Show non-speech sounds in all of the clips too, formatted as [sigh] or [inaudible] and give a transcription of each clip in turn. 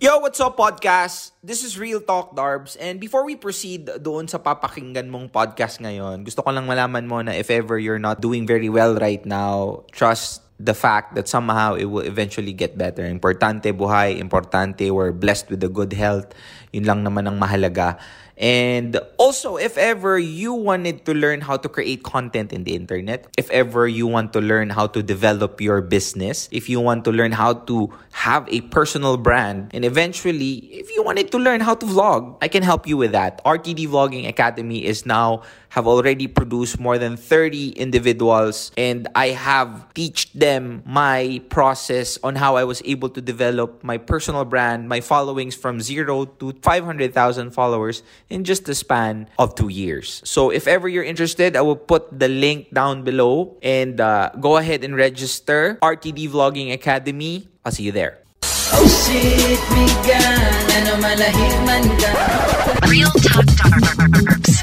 Yo, what's up podcast? This is Real Talk Darbs and before we proceed doon sa papakinggan mong podcast ngayon, gusto ko lang malaman mo na if ever you're not doing very well right now, trust the fact that somehow it will eventually get better. Importante buhay, importante we're blessed with a good health. Yun lang naman ang mahalaga. And also, if ever you wanted to learn how to create content in the internet, if ever you want to learn how to develop your business, if you want to learn how to have a personal brand, and eventually, if you wanted to learn how to vlog, I can help you with that. RTD Vlogging Academy is now have already produced more than 30 individuals and I have teach them my process on how I was able to develop my personal brand, my followings from 0 to 500,000 followers in just the span of 2 years. So if ever you're interested, I will put the link down below and uh, go ahead and register RTD Vlogging Academy. I'll see you there. Oh shit, migan, ano malahiman ka Real Talk Darbs.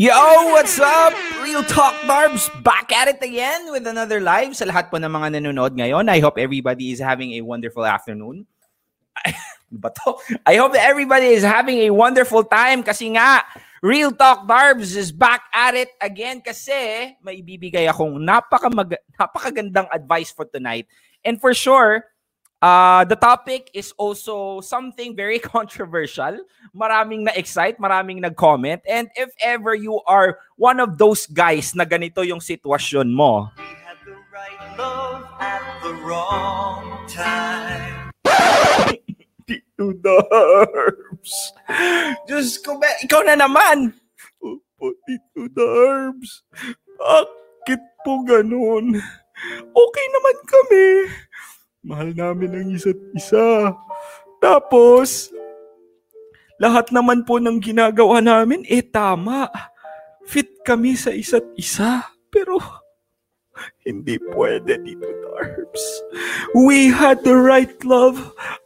Yo, what's up? Real Talk Barbs back at it again with another live. Sa lahat po ng mga nanonood ngayon, I hope everybody is having a wonderful afternoon. [laughs] Ano ba to? [laughs] I hope everybody is having a wonderful time kasi nga, Real Talk Barbs is back at it again kasi may ibibigay akong napaka napakagandang advice for tonight. And for sure, Uh, the topic is also something very [laughs] controversial. Maraming na-excite, maraming nag-comment. And if ever you are one of those guys na ganito yung sitwasyon mo, right love at the wrong time [laughs] Tito Darbs. Diyos ko, be, ikaw na naman. Opo, Tito Darbs. Bakit po ganun? Okay naman kami. Mahal namin ang isa't isa. Tapos, lahat naman po ng ginagawa namin, eh tama. Fit kami sa isa't isa. Pero, hindi pwede dito, Darbs. We had the right love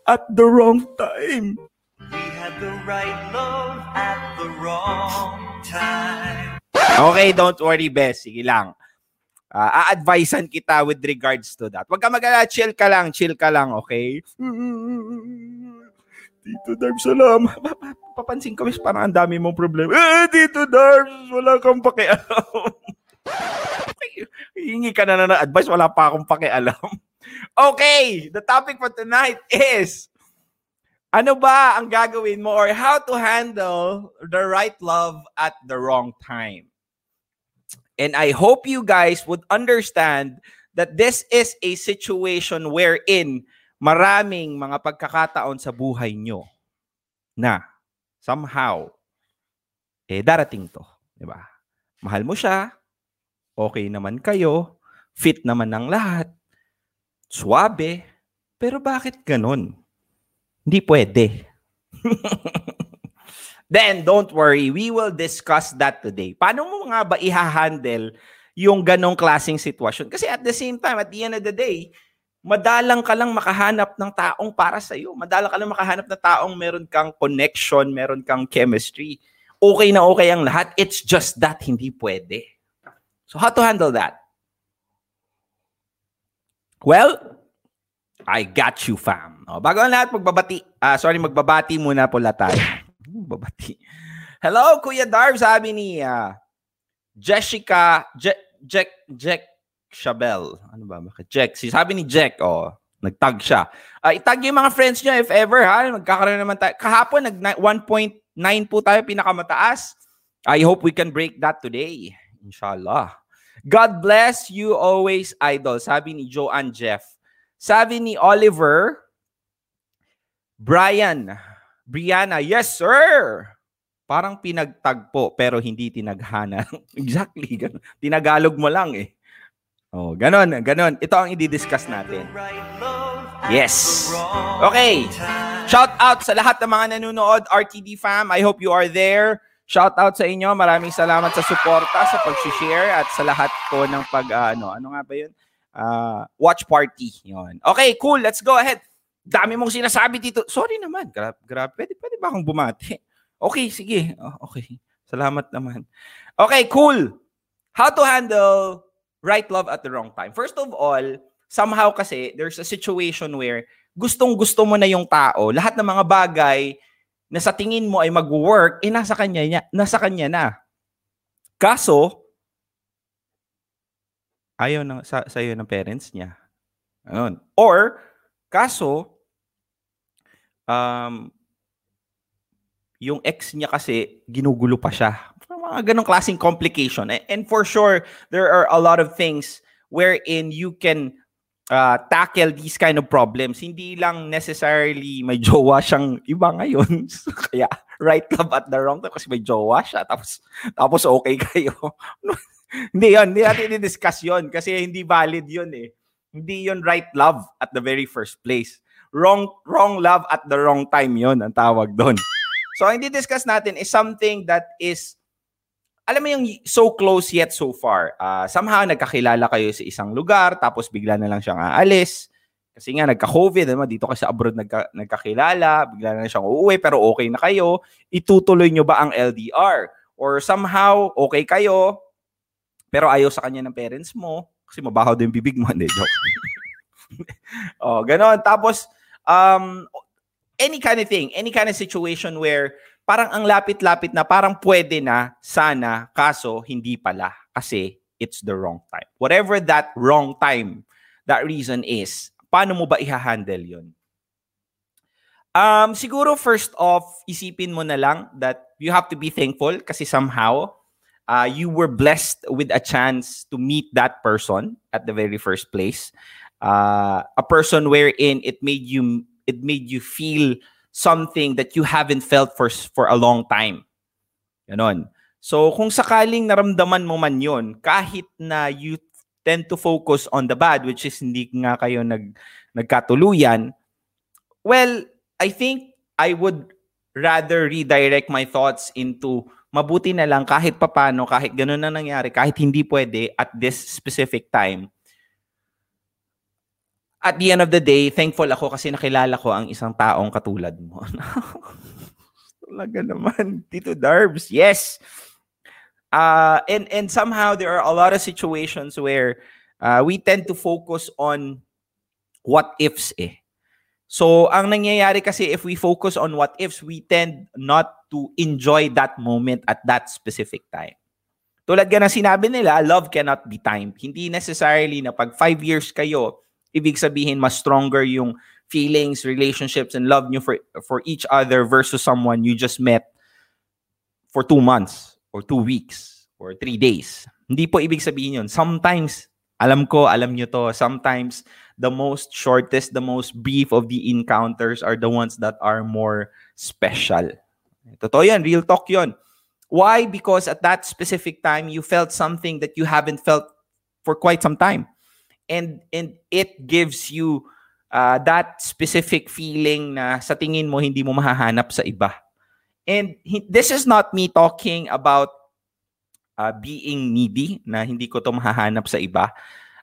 at the wrong time. We had the right love at the wrong time Okay, don't worry, Bes. Sige lang. Uh, a-advisean kita with regards to that. Huwag ka mag chill ka lang, chill ka lang, okay? Tito Darbs, salamat. Papansin ko, Bes, parang ang dami mong problema. Eh, Tito Darbs, wala kang pakialam. Hingi ka na na ng advice, wala pa akong pakialam. [laughs] Okay, the topic for tonight is ano ba ang gagawin mo or how to handle the right love at the wrong time? And I hope you guys would understand that this is a situation wherein maraming mga pagkakataon sa buhay nyo na somehow eh darating to, 'di ba? Mahal mo siya, okay naman kayo, fit naman ng lahat, suabe, pero bakit ganun? Hindi pwede. [laughs] Then, don't worry, we will discuss that today. Paano mo nga ba i-handle yung ganong klaseng sitwasyon? Kasi at the same time, at the end of the day, madalang ka lang makahanap ng taong para sa iyo. Madalang ka lang makahanap ng taong meron kang connection, meron kang chemistry. Okay na okay ang lahat. It's just that hindi pwede. So how to handle that? Well, I got you, fam. O, bago ang lahat, magbabati. Ah, sorry, magbabati muna po lahat tayo. [laughs] Babati. Hello, Kuya Darv, sabi ni ah, Jessica, Jack, Jack, Jack Chabel. Ano ba? Bakit? Jack. Si sabi ni Jack, oh, nagtag siya. Ah, itag yung mga friends niya if ever, ha? Magkakaroon naman tayo. Kahapon, nag 1.9 po tayo pinakamataas. I hope we can break that today. Inshallah. God bless you always, idol. Sabi ni Joanne Jeff. Sabi ni Oliver, Brian, Brianna, yes sir! Parang pinagtagpo pero hindi tinaghana. [laughs] exactly. Ganun. Tinagalog mo lang eh. Oh, ganon, ganon. Ito ang i-discuss natin. Yes. Okay. Shout out sa lahat ng mga nanonood, RTD fam. I hope you are there. Shout out sa inyo. Maraming salamat sa suporta, sa pag-share at sa lahat po ng pag ah, ano, ano nga ba 'yun? Ah, watch party 'yon. Okay, cool. Let's go ahead. Dami mong sinasabi dito. Sorry naman. Grabe, grabe. Pwede, pwede ba akong bumati? [laughs] Okay, sige. Oh, okay. Salamat naman. Okay, cool. How to handle right love at the wrong time. First of all, somehow kasi there's a situation where gustong-gusto mo na yung tao, lahat ng mga bagay na sa tingin mo ay mag-work, eh nasa kanya, niya, nasa kanya na. Kaso, ayaw ng, sa, sa iyo ng parents niya. Ayun. Or, kaso, um, yung ex niya kasi, ginugulo pa siya. Mga ganong klaseng complication. And for sure, there are a lot of things wherein you can uh, tackle these kind of problems. Hindi lang necessarily may jowa siyang iba ngayon. [laughs] Kaya right love at the wrong time kasi may jowa siya tapos tapos okay [laughs] kayo. hindi yon, hindi natin i-discuss yon kasi hindi valid yon eh. Hindi yon right love at the very first place. Wrong wrong love at the wrong time yon ang tawag doon. So hindi discuss natin is something that is alam mo yung so close yet so far. Uh, somehow, nagkakilala kayo sa isang lugar, tapos bigla na lang siyang aalis. Kasi nga, nagka-COVID, naman, dito kasi abroad nagka, nagkakilala, bigla na lang siyang uuwi, pero okay na kayo. Itutuloy nyo ba ang LDR? Or somehow, okay kayo, pero ayaw sa kanya ng parents mo, kasi mabaho din bibig mo. [laughs] Hindi, joke. oh, ganon. Tapos, um, any kind of thing, any kind of situation where parang ang lapit-lapit na, parang pwede na, sana, kaso hindi pala kasi it's the wrong time. Whatever that wrong time, that reason is, paano mo ba i-handle yun? Um, siguro first off, isipin mo na lang that you have to be thankful kasi somehow uh, you were blessed with a chance to meet that person at the very first place. Uh, a person wherein it made you it made you feel something that you haven't felt for for a long time. Ganon. So kung sakaling naramdaman mo man 'yon, kahit na you tend to focus on the bad which is hindi nga kayo nag nagkatuluyan, well, I think I would rather redirect my thoughts into mabuti na lang kahit papano, kahit ganun na nangyari, kahit hindi pwede at this specific time, at the end of the day, thankful ako kasi nakilala ko ang isang taong katulad mo. [laughs] Talaga naman, Tito Darbs. Yes. Uh, and, and somehow there are a lot of situations where uh, we tend to focus on what ifs eh. So, ang nangyayari kasi if we focus on what ifs, we tend not to enjoy that moment at that specific time. Tulad ka na sinabi nila, love cannot be timed. Hindi necessarily na pag five years kayo, ibig sabihin mas stronger yung feelings, relationships, and love nyo for, for each other versus someone you just met for two months or two weeks or three days. Hindi po ibig sabihin yun. Sometimes, alam ko, alam nyo to, sometimes the most shortest, the most brief of the encounters are the ones that are more special. Totoo yan, real talk yon. Why? Because at that specific time, you felt something that you haven't felt for quite some time and and it gives you uh, that specific feeling na sa tingin mo hindi mo mahahanap sa iba. And he, this is not me talking about uh, being needy na hindi ko to mahahanap sa iba.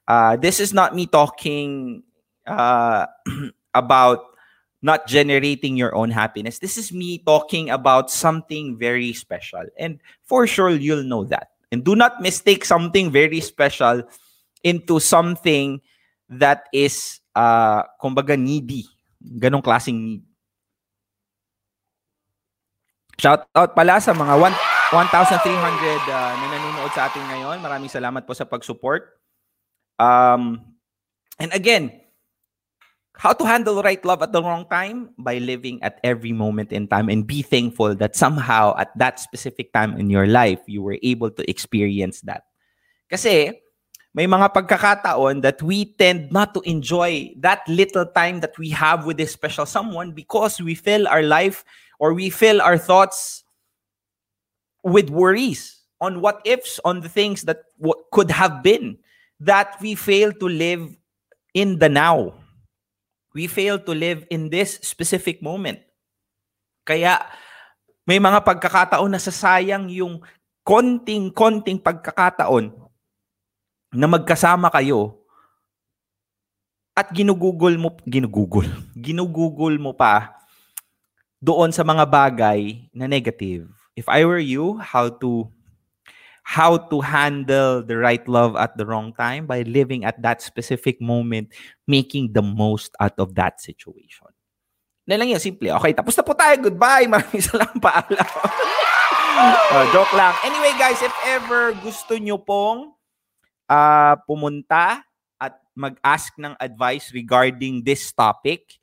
Uh, this is not me talking uh, [clears throat] about not generating your own happiness. This is me talking about something very special. And for sure, you'll know that. And do not mistake something very special into something that is, uh, kumbaga, needy. Ganong klaseng need. Shout out pala sa mga 1,300 uh, na nanonood sa atin ngayon. Maraming salamat po sa pag-support. Um, and again, how to handle right love at the wrong time? By living at every moment in time and be thankful that somehow at that specific time in your life, you were able to experience that. Kasi, may mga pagkakataon that we tend not to enjoy that little time that we have with this special someone because we fill our life or we fill our thoughts with worries on what ifs, on the things that w- could have been, that we fail to live in the now. We fail to live in this specific moment. Kaya may mga pagkakataon na sasayang yung konting-konting pagkakataon na magkasama kayo at ginugugol mo, ginugugol, [laughs] ginugugol mo pa doon sa mga bagay na negative. If I were you, how to how to handle the right love at the wrong time by living at that specific moment, making the most out of that situation. Na lang yun, simple. Okay, tapos na po tayo. Goodbye. [laughs] Maraming salamat. Paalam. [laughs] Oh, joke lang. Anyway, guys, if ever gusto nyo pong ah, pumunta at mag-ask ng advice regarding this topic,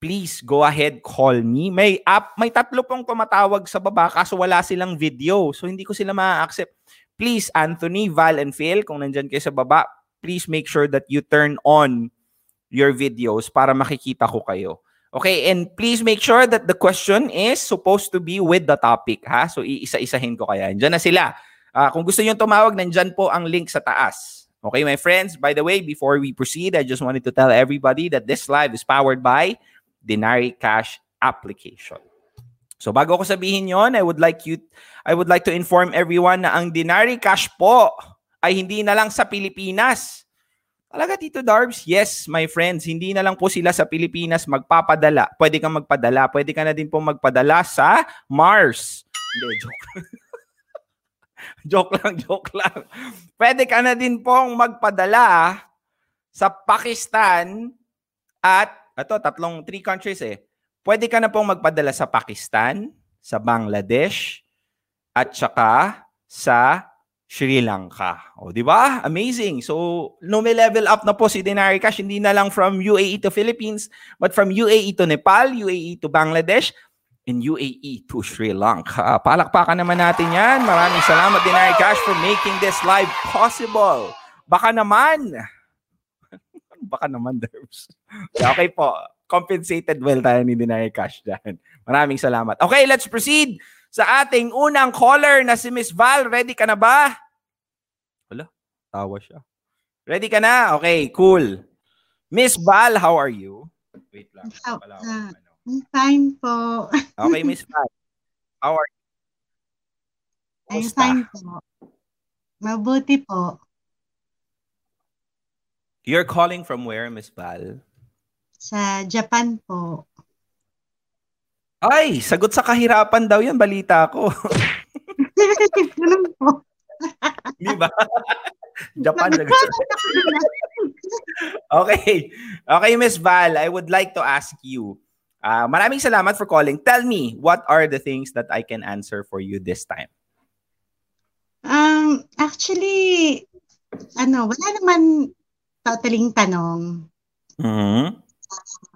please go ahead, call me. May app, may tatlo pong tumatawag sa baba kaso wala silang video. So hindi ko sila ma-accept. Please, Anthony, Val, and Phil, kung nandyan kayo sa baba, please make sure that you turn on your videos para makikita ko kayo. Okay, and please make sure that the question is supposed to be with the topic, ha? So, iisa-isahin ko kaya. Diyan na sila. Ah, kung gusto niyo tumawag, nandyan po ang link sa taas. Okay, my friends? By the way, before we proceed, I just wanted to tell everybody that this live is powered by Denari Cash application. So bago ko sabihin yon, I would like you I would like to inform everyone na ang Denari Cash po ay hindi na lang sa Pilipinas. Talaga Tito Darbs? Yes, my friends, hindi na lang po sila sa Pilipinas magpapadala. Pwede kang magpadala. Pwede ka na din po magpadala sa Mars. Hindi, joke. [laughs] [laughs] joke lang, joke lang. Pwede ka na din pong magpadala sa Pakistan at, ito, tatlong, three countries eh. Pwede ka na pong magpadala sa Pakistan, sa Bangladesh, at saka sa Sri Lanka. O, di ba? Amazing. So, no may level up na po si Denari Cash. Hindi na lang from UAE to Philippines, but from UAE to Nepal, UAE to Bangladesh, and UAE to Sri Lanka. Palakpakan naman natin yan. Maraming salamat, Denari Cash, for making this live possible. Baka naman, [laughs] baka naman, Derbs. Okay po. Compensated well tayo ni Denari Cash dyan. Maraming salamat. Okay, let's proceed sa ating unang caller na si Miss Val. Ready ka na ba? Wala, tawa siya. Ready ka na? Okay, cool. Miss Val, how are you? Wait lang. Ah, akong ano. I'm fine po. Okay, Miss [laughs] Val. How are you? I'm fine po. Mabuti po. You're calling from where, Miss Val? Sa Japan po. Ay, sagot sa kahirapan daw yan, balita ko. [laughs] Ganun po. [laughs] Di ba? Japan. okay. Okay, Miss Val, I would like to ask you, uh, maraming salamat for calling. Tell me, what are the things that I can answer for you this time? Um, actually, ano, wala naman totaling tanong. Mhm.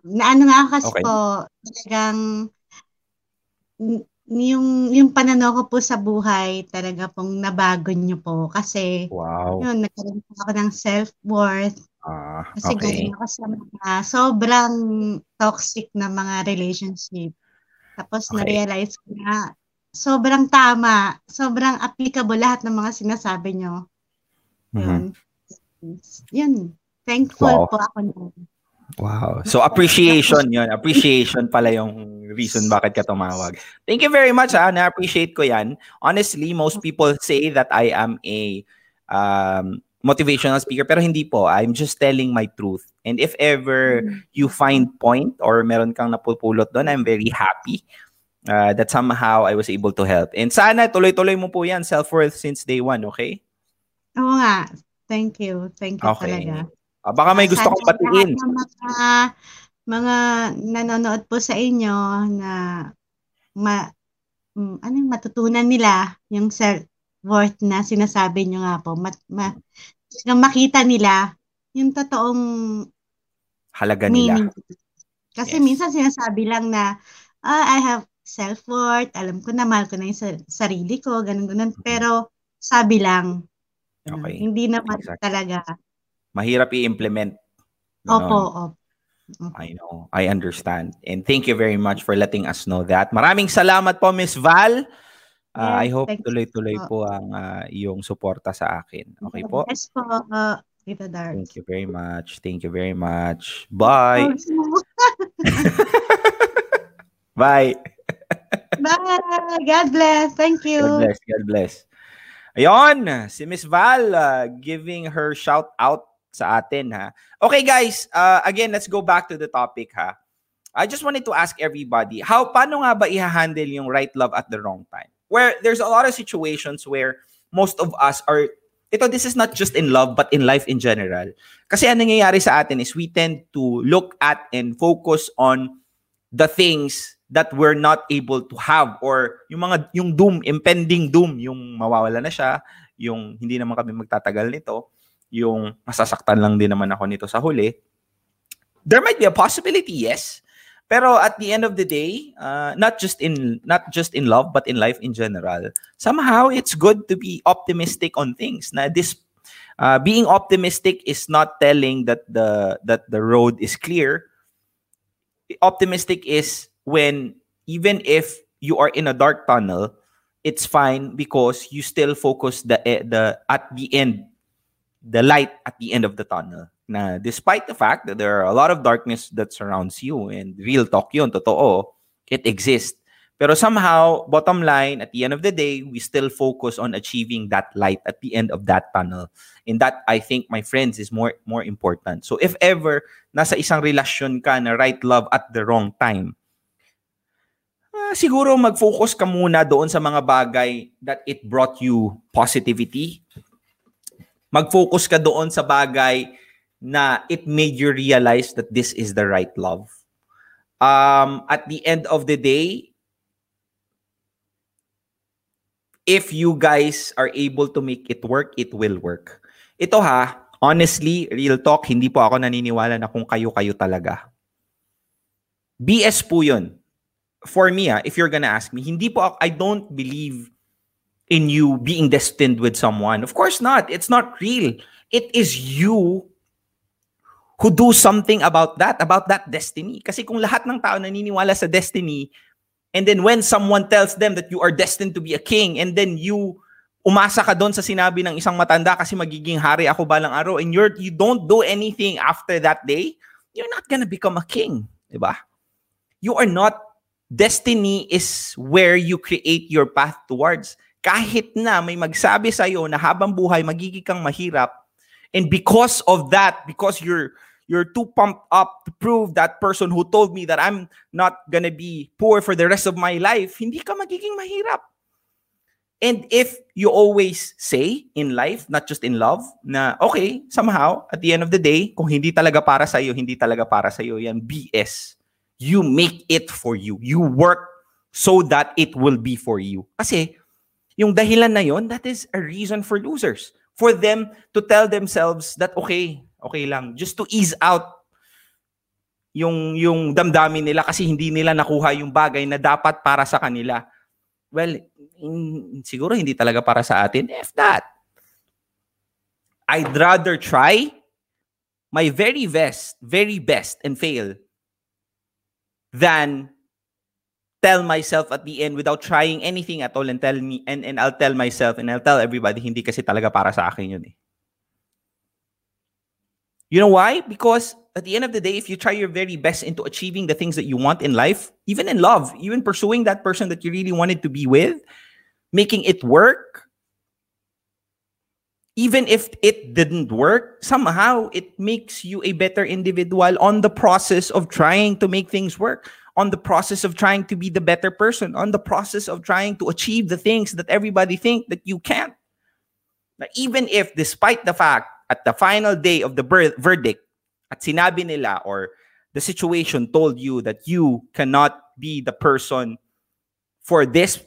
Na ano nga kasi Okay. po, talagang yung yung pananaw ko po sa buhay talaga pong nabago niyo po kasi Wow. yun nagkaroon po ako ng self-worth Ah, Kasi galing ako sa mga sobrang toxic na mga relationship. Tapos Okay. na-realize ko na sobrang tama, sobrang applicable lahat ng mga sinasabi nyo. Mhm. Yun. Yun. Thankful Wow. po ako nun. Wow. So appreciation 'yon. Appreciation pala yung reason bakit ka tumawag. Thank you very much ha. Na-appreciate ko 'yan. Honestly, most people say that I am a um, motivational speaker pero hindi po. I'm just telling my truth. And if ever you find point or meron kang napupulot doon, I'm very happy uh, that somehow I was able to help. And sana tuloy-tuloy mo po 'yan self-worth since day one, okay? Oo nga. Thank you. Thank you Okay. talaga. Ah, baka may gusto kong batiin. mga, mga nanonood po sa inyo na ma, mm, ano yung matutunan nila yung self-worth na sinasabi nyo nga po. Mat, ma, talagang makita nila yung totoong Halaga nila. meaning. Kasi Yes. minsan sinasabi lang na ah, I have self-worth, alam ko na, mahal ko na yung sa- sarili ko, ganun ganun. Pero sabi lang. Mm-hmm. Okay. Hindi naman Exactly. talaga. Mahirap i-implement. Opo, Ganon. opo. I know. I understand. And thank you very much for letting us know that. Maraming salamat po, Miss Val. Uh, I hope tuloy-tuloy po. po ang ah, iyong suporta sa akin. Okay po? Yes po, uh, Tita Dark. Thank you very much. Thank you very much. Bye. [laughs] Bye. Bye. God bless. Thank you. God bless. God bless. Ayun, si Miss Val uh, giving her shout out sa atin ha. Okay guys, uh, again, let's go back to the topic ha. I just wanted to ask everybody, how paano nga ba i-handle yung right love at the wrong time? Where there's a lot of situations where most of us are ito this is not just in love but in life in general. Kasi ang nangyayari sa atin is we tend to look at and focus on the things that we're not able to have or yung mga yung doom, impending doom, yung mawawala na siya, yung hindi naman kami magtatagal nito, yung masasaktan lang din naman ako nito sa huli. There might be a possibility, yes. Pero at the end of the day, uh, not just in not just in love but in life in general, somehow it's good to be optimistic on things. Now this uh, being optimistic is not telling that the that the road is clear. Optimistic is when even if you are in a dark tunnel, it's fine because you still focus the eh, the at the end the light at the end of the tunnel na despite the fact that there are a lot of darkness that surrounds you and real talk yun, totoo, it exists. Pero somehow, bottom line, at the end of the day, we still focus on achieving that light at the end of that tunnel. And that, I think, my friends, is more more important. So if ever nasa isang relasyon ka na right love at the wrong time, uh, siguro mag-focus ka muna doon sa mga bagay that it brought you positivity. Mag-focus ka doon sa bagay na it made you realize that this is the right love. Um, at the end of the day, if you guys are able to make it work, it will work. Ito ha, honestly, real talk, hindi po ako naniniwala na kung kayo-kayo talaga. BS po yun. For me, ah, if you're gonna ask me, hindi po ako, I don't believe in you being destined with someone. Of course not. It's not real. It is you who do something about that, about that destiny. Kasi kung lahat ng tao naniniwala sa destiny, and then when someone tells them that you are destined to be a king, and then you umasa ka doon sa sinabi ng isang matanda kasi magiging hari ako balang araw, and you're, you don't do anything after that day, you're not gonna become a king. Diba? You are not, destiny is where you create your path towards. Kahit na may magsabi sa'yo na habang buhay magiging kang mahirap, And because of that, because you're you're too pumped up to prove that person who told me that I'm not gonna be poor for the rest of my life, hindi ka magiging mahirap. And if you always say in life, not just in love, na okay, somehow, at the end of the day, kung hindi talaga para sa'yo, hindi talaga para sa'yo, yan BS. You make it for you. You work so that it will be for you. Kasi, yung dahilan na yon, that is a reason for losers for them to tell themselves that okay, okay lang, just to ease out yung yung damdamin nila kasi hindi nila nakuha yung bagay na dapat para sa kanila. Well, in, siguro hindi talaga para sa atin. If that, I'd rather try my very best, very best and fail than tell myself at the end without trying anything at all and tell me and, and I'll tell myself and I'll tell everybody hindi kasi talaga para sa akin yun eh. You know why? Because at the end of the day, if you try your very best into achieving the things that you want in life, even in love, even pursuing that person that you really wanted to be with, making it work, even if it didn't work, somehow it makes you a better individual on the process of trying to make things work on the process of trying to be the better person, on the process of trying to achieve the things that everybody think that you can't. Even if despite the fact at the final day of the ber- verdict at sinabi nila or the situation told you that you cannot be the person for this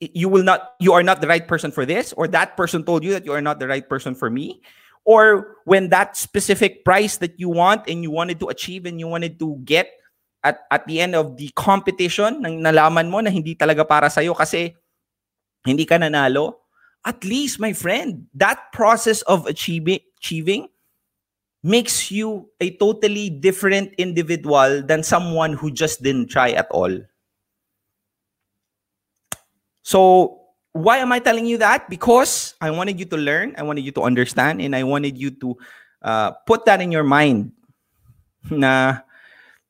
you will not you are not the right person for this or that person told you that you are not the right person for me? Or when that specific price that you want and you wanted to achieve and you wanted to get at at the end of the competition nang nalaman mo na hindi talaga para sa iyo kasi hindi ka nanalo, at least my friend, that process of achieving achieving makes you a totally different individual than someone who just didn't try at all. So, why am I telling you that? Because I wanted you to learn, I wanted you to understand, and I wanted you to uh, put that in your mind na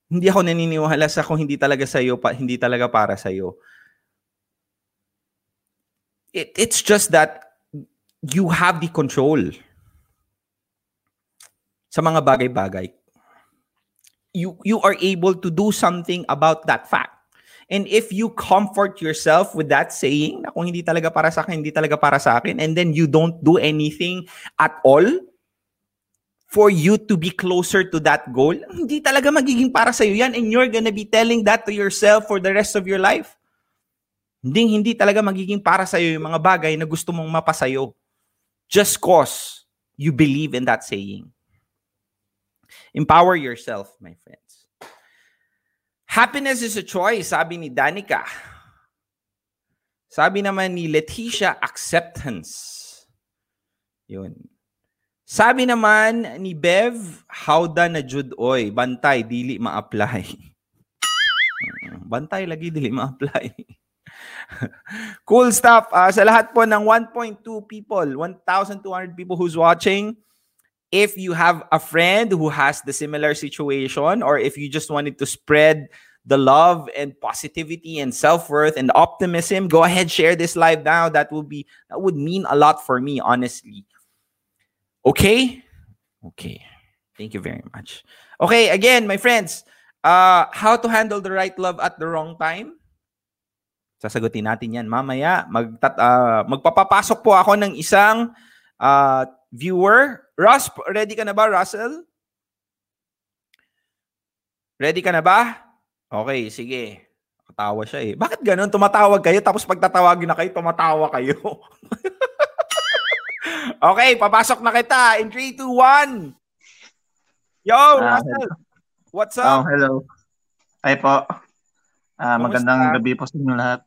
hindi ako naniniwala sa kung hindi talaga sa iyo pa hindi talaga para sa iyo. It, it's just that you have the control sa mga bagay-bagay. You you are able to do something about that fact. And if you comfort yourself with that saying, na kung hindi talaga para sa akin, hindi talaga para sa akin, and then you don't do anything at all for you to be closer to that goal, hindi talaga magiging para sa yan and you're gonna be telling that to yourself for the rest of your life. Hindi, hindi talaga magiging para sa yung mga bagay na gusto mong mapasayo. Just cause you believe in that saying. Empower yourself, my friends. Happiness is a choice, sabi ni Danica. Sabi naman ni Leticia, acceptance. Yun. Sabi naman ni Bev, howda na jud oy, bantay dili ma-apply. [laughs] bantay lagi dili ma-apply. [laughs] cool stuff. Uh, sa lahat po ng 1.2 people, 1,200 people who's watching, if you have a friend who has the similar situation or if you just wanted to spread the love and positivity and self-worth and optimism go ahead share this live now. That would be that would mean a lot for me honestly. Okay? Okay. Thank you very much. Okay again my friends uh how to handle the right love at the wrong time sasagutin natin yan mamaya magtat uh, magpapapasok po ako ng isang uh, viewer. Russ, ready ka na ba, Russell? Ready ka na ba? Okay, sige. Tawa siya eh. Bakit ganun? Tumatawag kayo tapos pagtatawagin na kayo, tumatawa kayo. [laughs] okay, papasok na kita. In 3, 2, 1. Yo, Ah, Russell. What's Oh, up? hello. Ay po. Ah, Kamusta? magandang gabi po sa inyo lahat.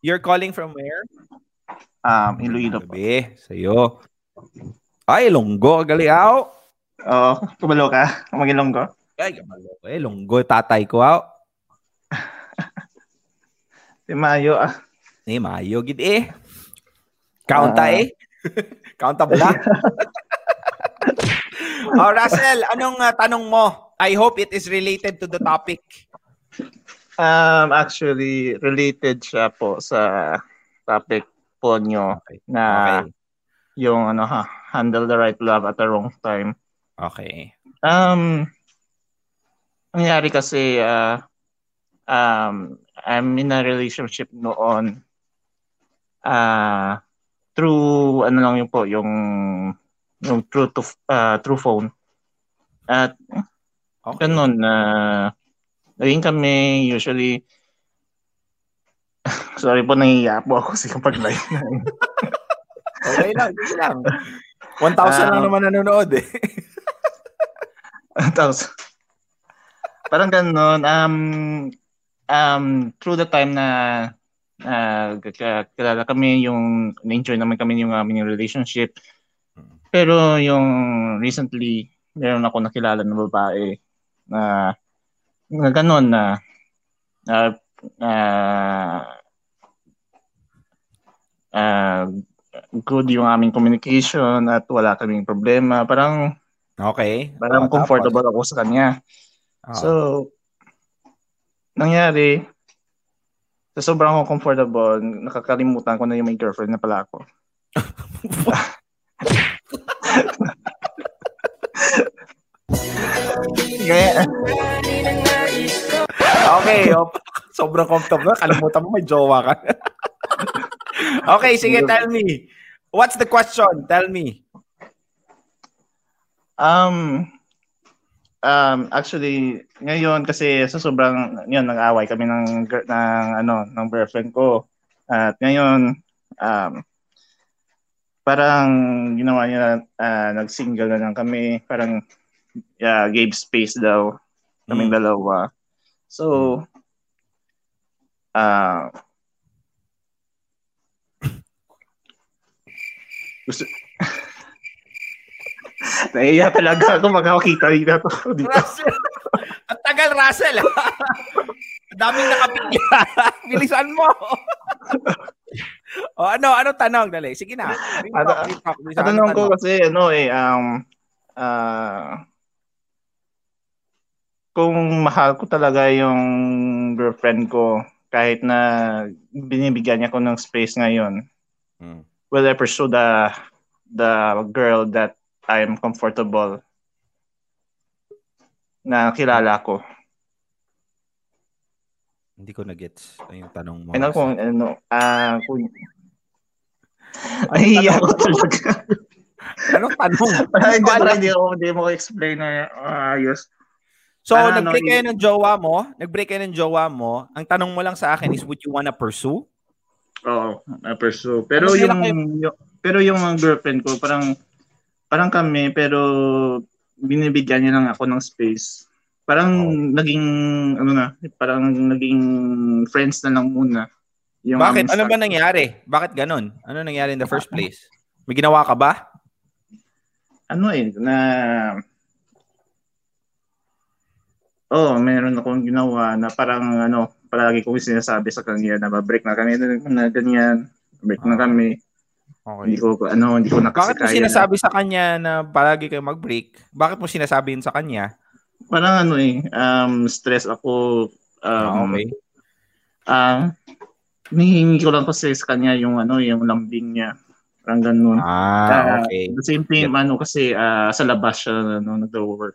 You're calling from where? Um, Iloilo po. Gabi. Sa'yo. Ay, Longgo. Galiaw. Oo, kumalo ka. Magilong ko. Ay, kabalo. Eh, Longgo. Tatay ko. Aw. [laughs] Si Mayo. Ah. Eh, mayo gid eh. Counta Ah. eh. [laughs] Counta ba? [laughs] oh, Russell, anong uh, tanong mo? I hope it is related to the topic. Um, actually, related siya po sa topic po nyo Okay. na Okay. yung ano ha, handle the right love at the wrong time. Okay. Um, nangyari kasi, ah, um, I'm in a relationship noon ah through, ano lang yun po, yung, yung true to, ah, true phone. At Okay. ganun, na naging kami usually, [laughs] sorry po, nahihiya po ako kasi kapag live na. [laughs] Okay lang, sige lang. 1,000 lang Um, naman nanonood eh. Tapos, parang ganun, um, um, through the time na uh, kilala kami, yung na-enjoy naman kami yung aming relationship. Pero yung recently, meron ako nakilala na babae na, na ganun na uh, uh, uh, good yung aming communication at wala kaming problema. Parang Okay. parang Oh, comfortable ako sa kanya. tapos? So, nangyari, sa sobrang ako comfortable, nakakalimutan ko na yung may girlfriend na pala ako. [laughs] Kaya, okay. [laughs] Oh, sobrang comfortable. Kalimutan mo may jowa ka. [laughs] okay, sige, tell me. What's the question? Tell me. um, um, actually, ngayon kasi sa sobrang, yun, nag-away kami ng, ng, ano, ng girlfriend ko. At ngayon, um, parang ginawa niya, ah, nag-single na lang kami. Parang yeah, gave space daw kaming Mm. dalawa. So, ah gusto, [laughs] Naiiya talaga ako magkakita dito. [laughs] dito. Russell. Ang tagal, Russell. Ang daming nakapigla. [laughs] Bilisan mo. o ano, ano tanong? Dali. Sige na. Ano- ano tanong ko kasi ano eh um ah kung mahal ko talaga yung girlfriend ko kahit na binibigyan niya ko ng space ngayon Mm. will I pursue the the girl that I'm comfortable na kilala ko Hindi ko na-gets yung tanong mo. Ano kung ano, ah, kung... Ay, ako talaga. Anong tanong? [laughs] Parang hindi, hindi hindi mo explain na ah, ayos. So, Ah, nag-break no, kayo ng jowa mo, nag-break kayo ng jowa mo, ang tanong mo lang sa akin is, would you wanna pursue? Oo, na pursue. Pero Ano yung, yung pero yung mga girlfriend ko parang parang kami pero binibigyan niya lang ako ng space. Parang naging ano na, parang naging friends na lang muna. Yung Bakit? Ano ba nangyari? Bakit ganun? Ano nangyari in the first place? May ginawa ka ba? Ano eh na Oh, meron akong ginawa na parang ano, palagi kong sinasabi sa kanya na ba-break na kami na ganyan. Break na kami. Hindi ko ano, hindi ko na kasi Bakit mo sinasabi sa kanya na palagi kayo mag-break? Bakit mo sinasabi yun sa kanya? Parang ano eh, um, stress ako. Ah, Um, okay. Ah, hinihingi ko lang kasi sa kanya yung ano, yung lambing niya. Parang ganun. Ah, Ah, okay. The same thing, ano, kasi ah, sa labas siya ano, nag-work.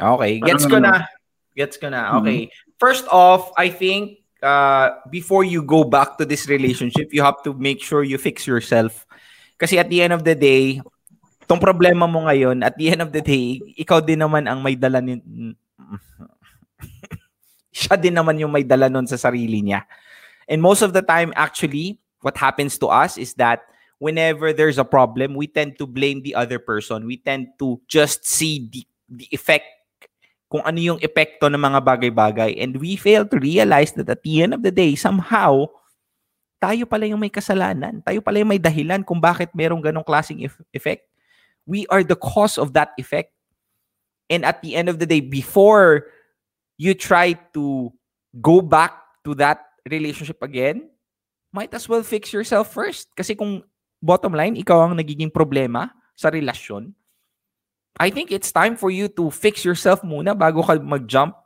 Okay, gets ko na. Gets ko na. Okay. First off, I think uh, before you go back to this relationship, you have to make sure you fix yourself. Kasi at the end of the day, tong problema mo ngayon, at the end of the day, ikaw din naman ang may dala nin... [laughs] Siya din naman yung may dala nun sa sarili niya. And most of the time, actually, what happens to us is that whenever there's a problem, we tend to blame the other person. We tend to just see the, the effect kung ano yung epekto ng mga bagay-bagay. And we fail to realize that at the end of the day, somehow, tayo pala yung may kasalanan. Tayo pala yung may dahilan kung bakit merong ganong klaseng ef- effect. We are the cause of that effect. And at the end of the day, before you try to go back to that relationship again, might as well fix yourself first. Kasi kung bottom line, ikaw ang nagiging problema sa relasyon, I think it's time for you to fix yourself muna bago ka mag-jump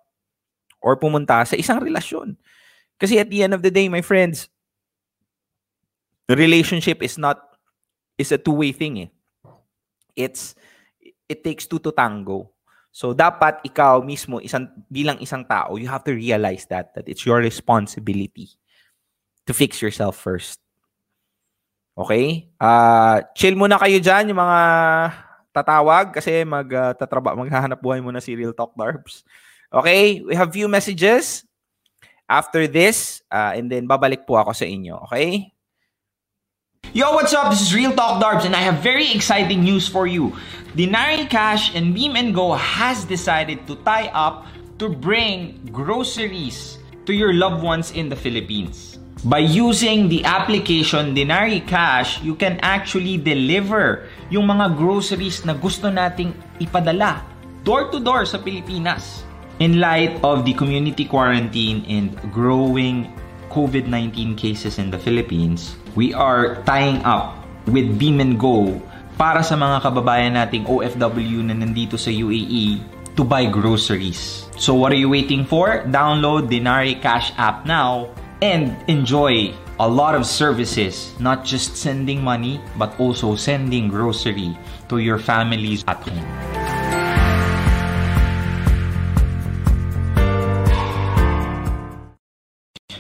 or pumunta sa isang relasyon. Kasi at the end of the day, my friends, the relationship is not is a two-way thing eh. It's it takes two to tango. So dapat ikaw mismo isang bilang isang tao, you have to realize that that it's your responsibility to fix yourself first. Okay? Ah, chill muna kayo diyan yung mga tatawag kasi mag uh, tatraba maghahanap buhay muna si Real Talk Darbs. Okay? We have few messages after this uh, and then babalik po ako sa inyo. Okay? Yo, what's up? This is Real Talk Darbs, and I have very exciting news for you. Denari Cash and Beam and Go has decided to tie up to bring groceries to your loved ones in the Philippines. By using the application Denari Cash, you can actually deliver yung mga groceries na gusto nating ipadala door to door sa Pilipinas. In light of the community quarantine and growing COVID-19 cases in the Philippines, we are tying up with Beam and Go para sa mga kababayan nating OFW na nandito sa UAE to buy groceries. So what are you waiting for? Download Denari Cash app now and enjoy a lot of services, not just sending money, but also sending grocery to your families at home.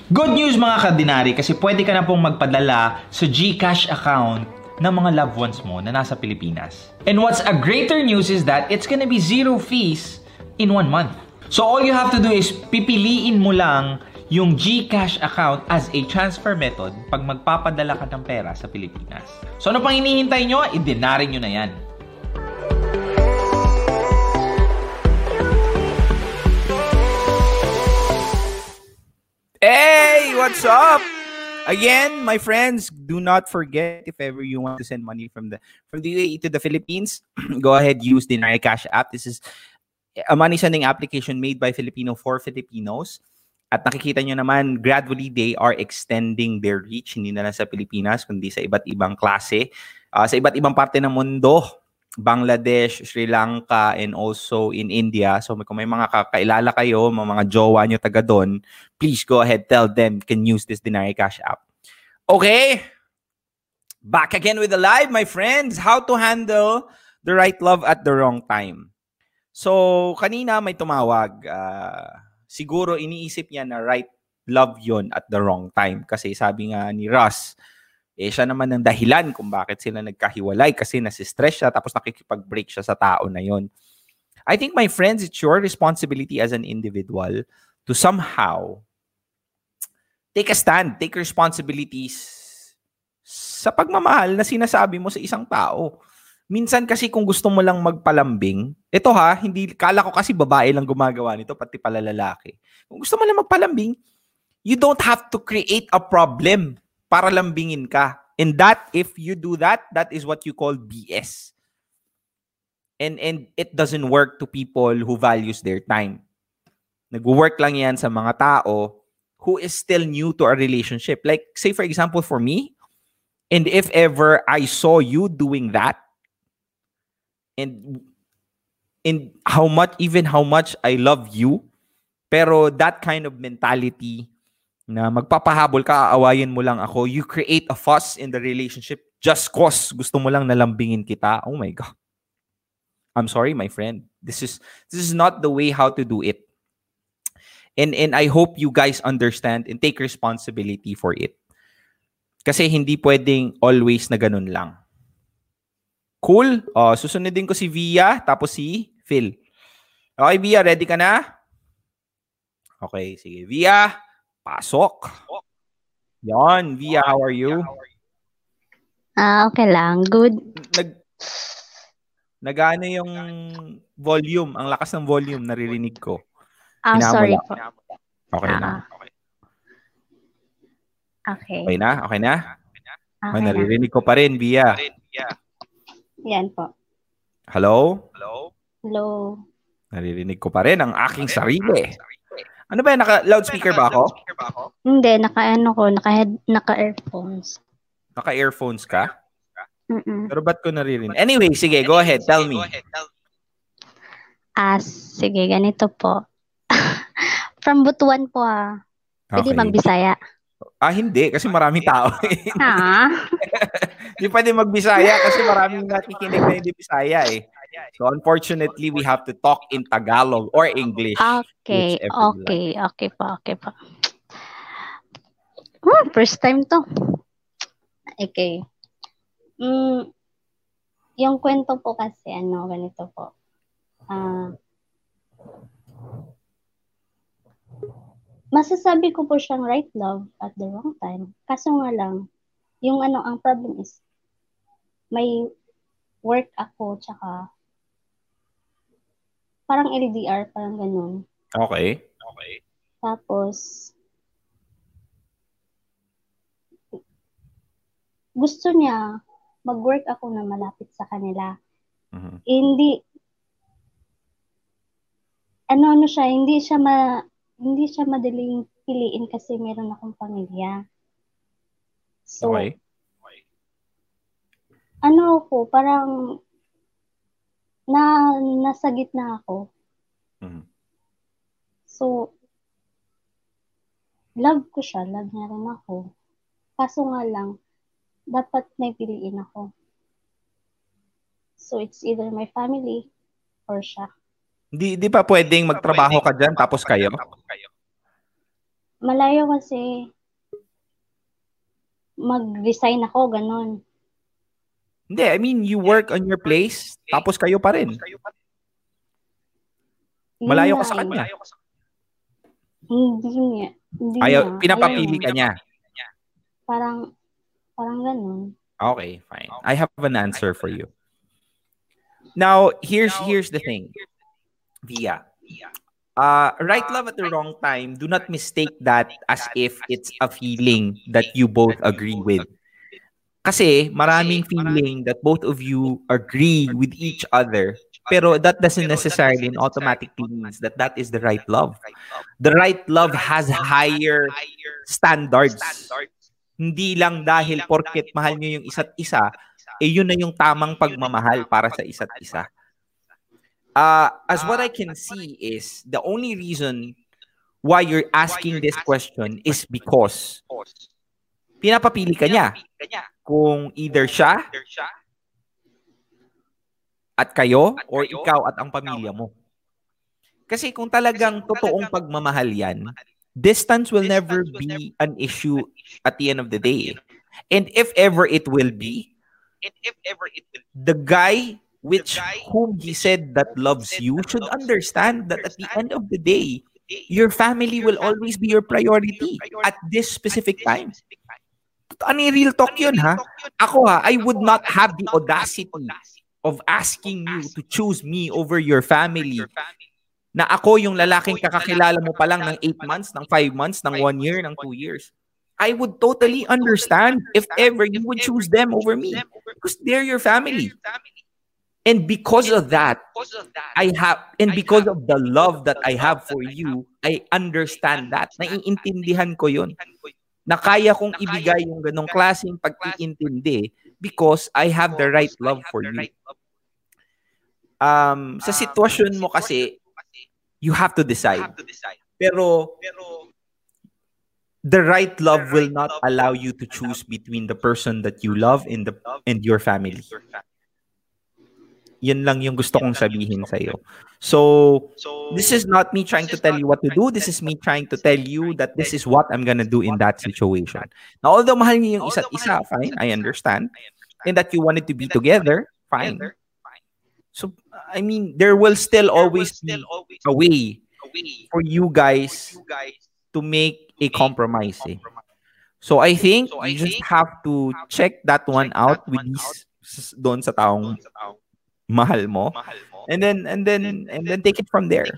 Good news mga kadinari kasi pwede ka na pong magpadala sa GCash account ng mga loved ones mo na nasa Pilipinas. And what's a greater news is that it's gonna be zero fees in one month. So all you have to do is pipiliin mo lang yung GCash account as a transfer method pag magpapadala ka ng pera sa Pilipinas. So ano pang hinihintay nyo? Idinari nyo na yan. Hey, what's up? Again, my friends, do not forget if ever you want to send money from the from the UAE to the Philippines, [clears throat] go ahead use the Nari Cash app. This is a money sending application made by Filipino for Filipinos. At nakikita nyo naman, gradually they are extending their reach, hindi na lang sa Pilipinas, kundi sa iba't ibang klase, ah, sa iba't ibang parte ng mundo. Bangladesh, Sri Lanka, and also in India. So kung may mga kakailala kayo, mga, mga jowa nyo taga doon, please go ahead, tell them can use this Denari Cash app. Okay? Back again with the live, my friends. How to handle the right love at the wrong time. So, kanina may tumawag. ah, siguro iniisip niya na right love yon at the wrong time. Kasi sabi nga ni Russ, eh siya naman ang dahilan kung bakit sila nagkahiwalay kasi nasistress siya tapos nakikipag-break siya sa tao na yon. I think my friends, it's your responsibility as an individual to somehow take a stand, take responsibilities sa pagmamahal na sinasabi mo sa isang tao. Minsan kasi kung gusto mo lang magpalambing, ito ha, hindi kala ko kasi babae lang gumagawa nito pati pala lalaki. Kung gusto mo lang magpalambing, you don't have to create a problem para lambingin ka. And that if you do that, that is what you call BS. And and it doesn't work to people who values their time. Nag-work lang 'yan sa mga tao who is still new to a relationship. Like say for example for me, and if ever I saw you doing that, and in how much even how much I love you pero that kind of mentality na magpapahabol ka aawayin mo lang ako you create a fuss in the relationship just cause gusto mo lang nalambingin kita. Oh my god. I'm sorry my friend. This is this is not the way how to do it. And and I hope you guys understand and take responsibility for it. Kasi hindi pwedeng always na ganun lang Cool. Oh, susunodin ko si Via, tapos si Phil. Okay, Via, ready ka na? Okay, sige. Via, pasok. Yon, Via, how are you? Ah, okay lang. Good. Nag Nagano yung volume, ang lakas ng volume naririnig ko. Ah, Hinamon sorry po. Okay na. Ah. Okay. Okay na? Okay na? Okay Okay, na. naririnig ko pa rin, Via. Yan po. Hello? Hello. Naririnig ko pa rin ang aking sarili. Ano ba yan? Naka-loudspeaker ba ako? Hindi, naka-ano ko, naka-head, naka-earphones. Naka-earphones ka? Mm-mm. Pero ba't ko naririnig? Anyway, sige, go ahead. Tell me. Ah, sige, ganito po. [laughs] From Butuan po ah. Pwede Okay. magbisaya. Ah, hindi. Kasi maraming tao. Hindi [laughs] pwede magbisaya kasi maraming nakikinig na hindi Bisaya eh. So unfortunately, we have to talk in Tagalog or English. okay, Which everyone okay, okay po, okay po. Oh, first time to. Okay. Mm, yung kwento po kasi, ano, ganito po. Ah, masasabi ko po siyang right love at the wrong time. Kaso nga lang, yung ano, ang problem is, may work ako, tsaka parang LDR, parang ganun. Okay. Okay. Tapos, gusto niya mag-work ako na malapit sa kanila. Mhm. Eh, hindi, ano-ano siya, hindi siya ma, hindi siya madaling piliin kasi meron akong pamilya. So, Okay. ano ako, parang na nasa gitna ako. Mhm. So, love ko siya, love niya rin ako. Kaso nga lang, dapat may piliin ako. So, it's either my family or siya. Di, di pa pwedeng magtrabaho ka dyan tapos kayo? Malayo kasi mag-resign ako, ganun. Hindi, I mean, you work on your place tapos kayo pa rin. Malayo ka sa kanya. Hindi nga. Hindi Ayaw, nga. pinapapili ka niya. Parang, parang ganun. Okay, fine. I have an answer for you. Now, here's here's the thing. Via. Uh, right love at the wrong time, do not mistake that as if it's a feeling that you both agree with. Kasi maraming feeling that both of you agree with each other, pero that doesn't necessarily and automatically means that that is the right love. The right love has higher standards. Hindi lang dahil porket mahal nyo yung isa't isa, eh yun na yung tamang pagmamahal para sa isa't isa. Uh, as what I can see is the only reason why you're asking this question is because pinapapili ka niya kung either siya at kayo or ikaw at ang pamilya mo. Kasi kung talagang totoong pagmamahal yan, distance will never be an issue at the end of the day. And if ever it will be, if ever it the guy which whom he said that loves you should understand that at the end of the day, your family will always be your priority at this specific time. Ano real talk yun, ha? Ako, ha, I would not have the audacity of asking you to choose me over your family na ako yung lalaking kakakilala mo pa lang ng 8 months, ng 5 months, ng 1 year, ng 2 years. I would totally understand if ever you would choose them over me because they're your family. And because of that, I have, and because of the love that I have for you, I understand that. Naiintindihan ko yun. Na kaya kong ibigay yung ganong klaseng pag-iintindi because I have the right love for you. Um, sa sitwasyon mo kasi, you have to decide. Pero, the right love will not allow you to choose between the person that you love and the and your family. Yun lang yung gusto kong sabihin sa iyo. So, this is not me trying to tell you what to do. This is me trying to tell you that this is what I'm gonna do in that situation. Now, although mahal niyo yung isa't isa, fine, I understand. And that you wanted to be together, fine. So, I mean, there will still always be a way for you guys to make a compromise. Eh. So I think you just have to check that one out with these doon sa taong mahal mo. And then and then and then take it from there.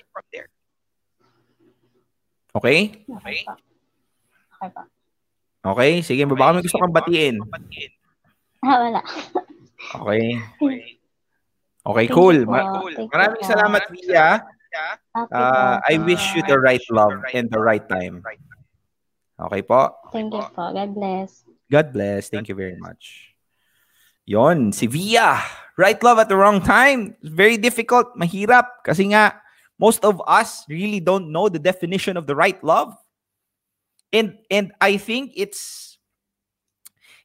Okay? Okay. Okay pa. Okay, sige, baka may gusto kang batiin. Ah, wala. Okay. Okay, cool. Ma- Thank you Maraming salamat, Via. Okay Uh. I wish you the right love and the right time. Okay po? Thank you po. God bless. God bless. Thank you very much. Yon, si Via. Right love at the wrong time. Very difficult. Mahirap. Kasi nga, most of us really don't know the definition of the right love. And and I think it's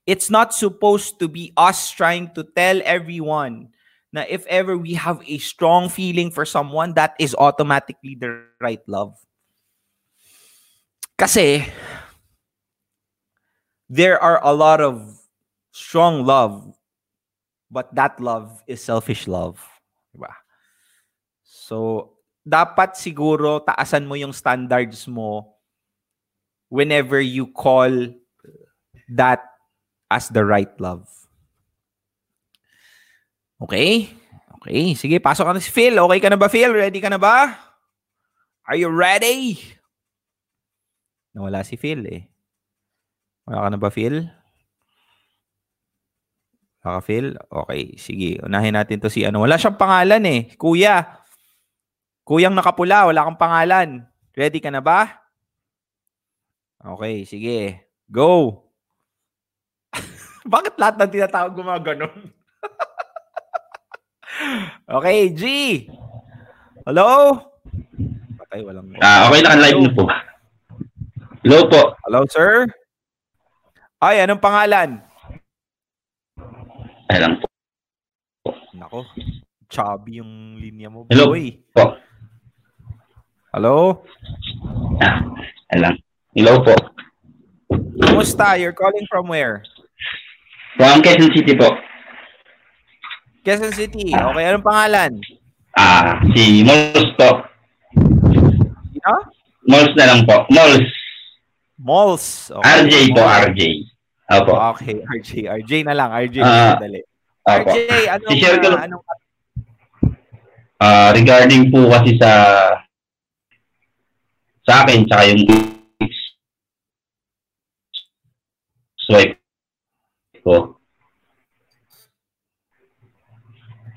it's not supposed to be us trying to tell everyone Now, if ever we have a strong feeling for someone, that is automatically the right love. Kasi there are a lot of strong love, but that love is selfish love. Diba? So, dapat siguro taasan mo yung standards mo whenever you call that as the right love. Okay? Okay. Sige, pasok ka na si Phil. Okay ka na ba, Phil? Ready ka na ba? Are you ready? Nawala si Phil eh. Wala ka na ba, Phil? Wala ka, Phil? Okay, sige. Unahin natin to si ano. Wala siyang pangalan eh. Kuya. Kuyang nakapula, wala kang pangalan. Ready ka na ba? Okay, sige. Go! [laughs] Bakit lahat ng tinatawag gumaganon? [laughs] okay, G! Hello? Patay, walang... Ah, okay lang live na po. Hello po. Hello, sir? Ay, anong pangalan? Ay lang po. Nako, chubby yung linya mo, Hello boy. po. Hello? Ah, ay lang. Hello po. Kumusta? You're calling from where? From Quezon City po. Quezon City. Okay, anong pangalan? Ah, si Mols po. Sino? Mols na lang po. Mols. Malls. RJ po, RJ. Opo. Okay, [laughs] RJ. RJ na lang. RJ. Ah, madali. Opo. RJ, anong, I-share ko uh, lang. anong, Ah, regarding po kasi sa sa akin, tsaka yung swipe ko.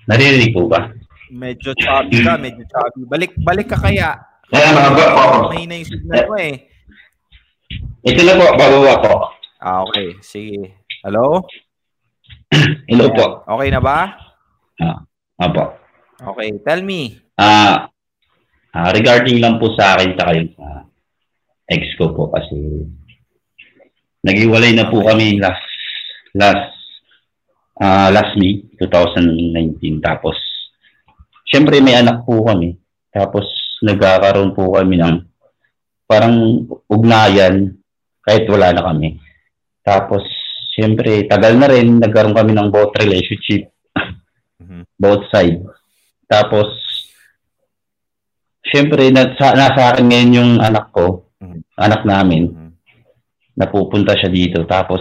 Naririnig po ba? medyo chubby ka, medyo chubby. Balik, balik ka kaya. Kaya mga po. Mahina yung signal mo eh. Ito na po, bababa po. Ah, okay. Sige. Hello? [clears throat] Hello po. Okay na ba? Apo. Okay. Tell me. Ah, ah, regarding lang po sa akin sa yung sa ex ko po kasi naghiwalay na po kami last last ah last May 2019 tapos syempre may anak po kami tapos nagkakaroon po kami ng parang ugnayan kahit wala na kami. Tapos, siyempre, tagal na rin, nagkaroon kami ng both relationship, Mhm. [laughs] both side. Tapos, siyempre, nasa, nasa akin ngayon yung anak ko, Mhm. anak namin, Mhm. napupunta siya dito. Tapos,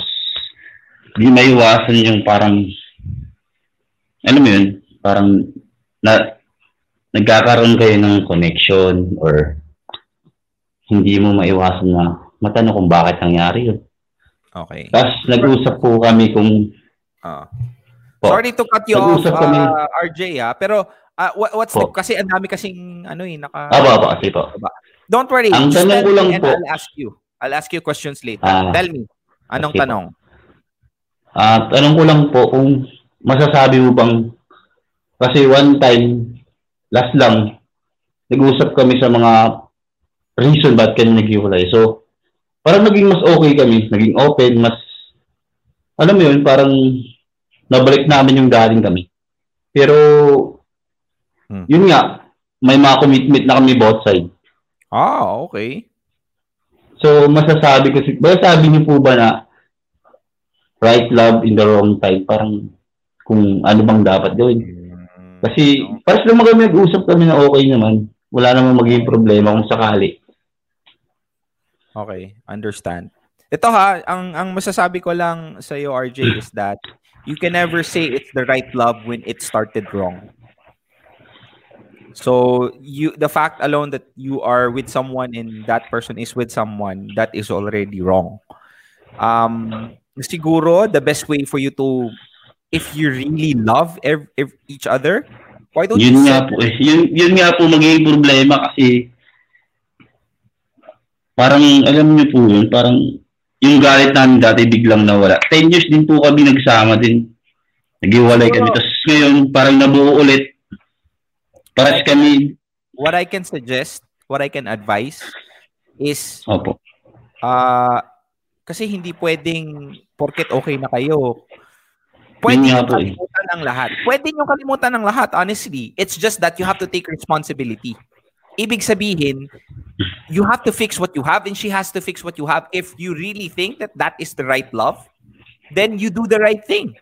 di maiwasan yung parang, alam mo yun, parang, na, nagkakaroon kayo ng connection or hindi mo maiwasan na matanong kung bakit nangyari yun. Okay. Tapos, nag-usap po kami kung, Ah. po, Sorry to cut you off, Nag-usap kami. uh, RJ, ah. Pero, ah, what, what's the, Po. kasi ang dami kasing, ano eh, naka... Aba, aba, kasi po. Don't worry. Ang just tanong ko lang po- I'll ask you. I'll ask you questions later. Ah. tell me. Anong Okay tanong? Ah, tanong ko lang po kung masasabi mo bang kasi one time last lang nag-usap kami sa mga reason ba't kami naghiwalay. So, parang naging mas okay kami, naging open, mas alam mo yun, parang nabalik namin yung dating kami. Pero Hmm. yun nga, may mga commitment na kami both side. Ah, okay. So, masasabi ko, si- masasabi niyo po ba na right love in the wrong time? Parang kung ano bang dapat gawin. Mm, Kasi, pares naman kami nag-usap kami na okay naman. Wala namang magiging problema kung sakali. Okay, understand. Ito ha, ang ang masasabi ko lang sa iyo RJ is that you can never say it's the right love when it started wrong. So you the fact alone that you are with someone and that person is with someone that is already wrong. Um siguro the best way for you to if you really love ev- ev- each other, why don't you Yun nga set- po eh. Yun, yun nga po magiging problema kasi parang, alam niyo po yun, parang yung galit namin dati biglang nawala. 10 years din po kami nagsama din. Naghiwalay kami. Tapos ngayon, parang nabuo ulit. Paras kami, what I can suggest, what I can advise is opo. Ah, kasi hindi pwedeng porket okay na kayo. Pwede yung po eh. kalimutan ng lahat. Pwede yung kalimutan ng lahat, honestly. It's just that you have to take responsibility. Ibig sabihin, you have to fix what you have and she has to fix what you have. If you really think that that is the right love, then you do the right thing.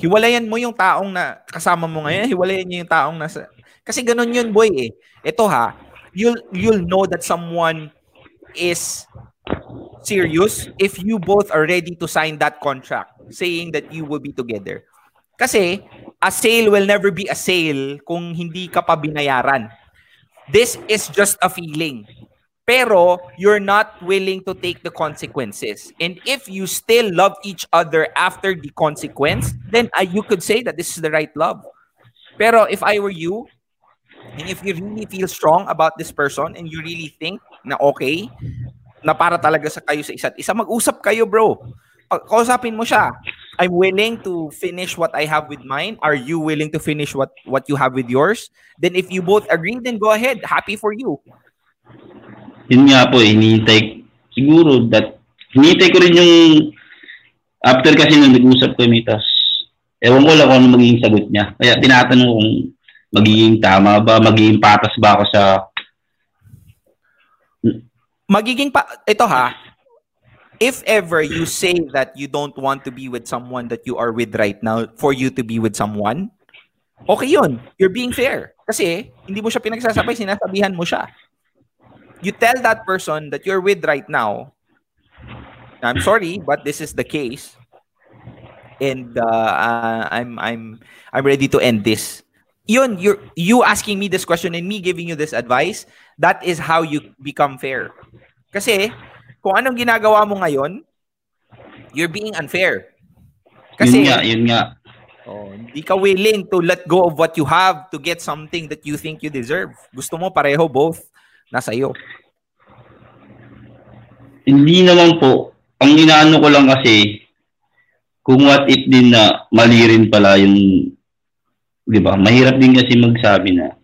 Hiwalayan mo yung taong na kasama mo ngayon, hiwalayan niyo yung taong nasa... Kasi ganun yun, boy eh. Ito ha, you'll, you'll know that someone is serious if you both are ready to sign that contract saying that you will be together. Kasi a sale will never be a sale kung hindi ka pa binayaran. This is just a feeling. Pero you're not willing to take the consequences. And if you still love each other after the consequence, then uh, you could say that this is the right love. Pero if I were you, and if you really feel strong about this person and you really think na okay, na para talaga sa kayo sa isa't isa, mag-usap kayo, bro. Kausapin mo siya. I'm willing to finish what I have with mine. Are you willing to finish what what you have with yours? Then if you both agree, then go ahead. Happy for you. Yun nga po, hinihintay, siguro that, hinihintay ko rin yung, after kasi nung nag-usap kami, tas, ewan ko lang kung ano magiging sagot niya. Kaya tinatanong kung magiging tama ba, magiging patas ba ako sa, Magiging pa ito ha. If ever you say that you don't want to be with someone that you are with right now for you to be with someone, okay yun. You're being fair. Kasi hindi mo siya pinagsasabay, sinasabihan mo siya. You tell that person that you're with right now, I'm sorry, but this is the case. And uh, uh, I'm I'm I'm ready to end this. Yun, you you asking me this question and me giving you this advice, that is how you become fair. Kasi kung anong ginagawa mo ngayon, you're being unfair. yun nga, yun nga. Oh, hindi ka willing to let go of what you have to get something that you think you deserve. Gusto mo pareho both nasa iyo. Hindi naman po, ang inaano ko lang kasi, kung what if din na mali rin pala yung, di ba, mahirap din kasi magsabi na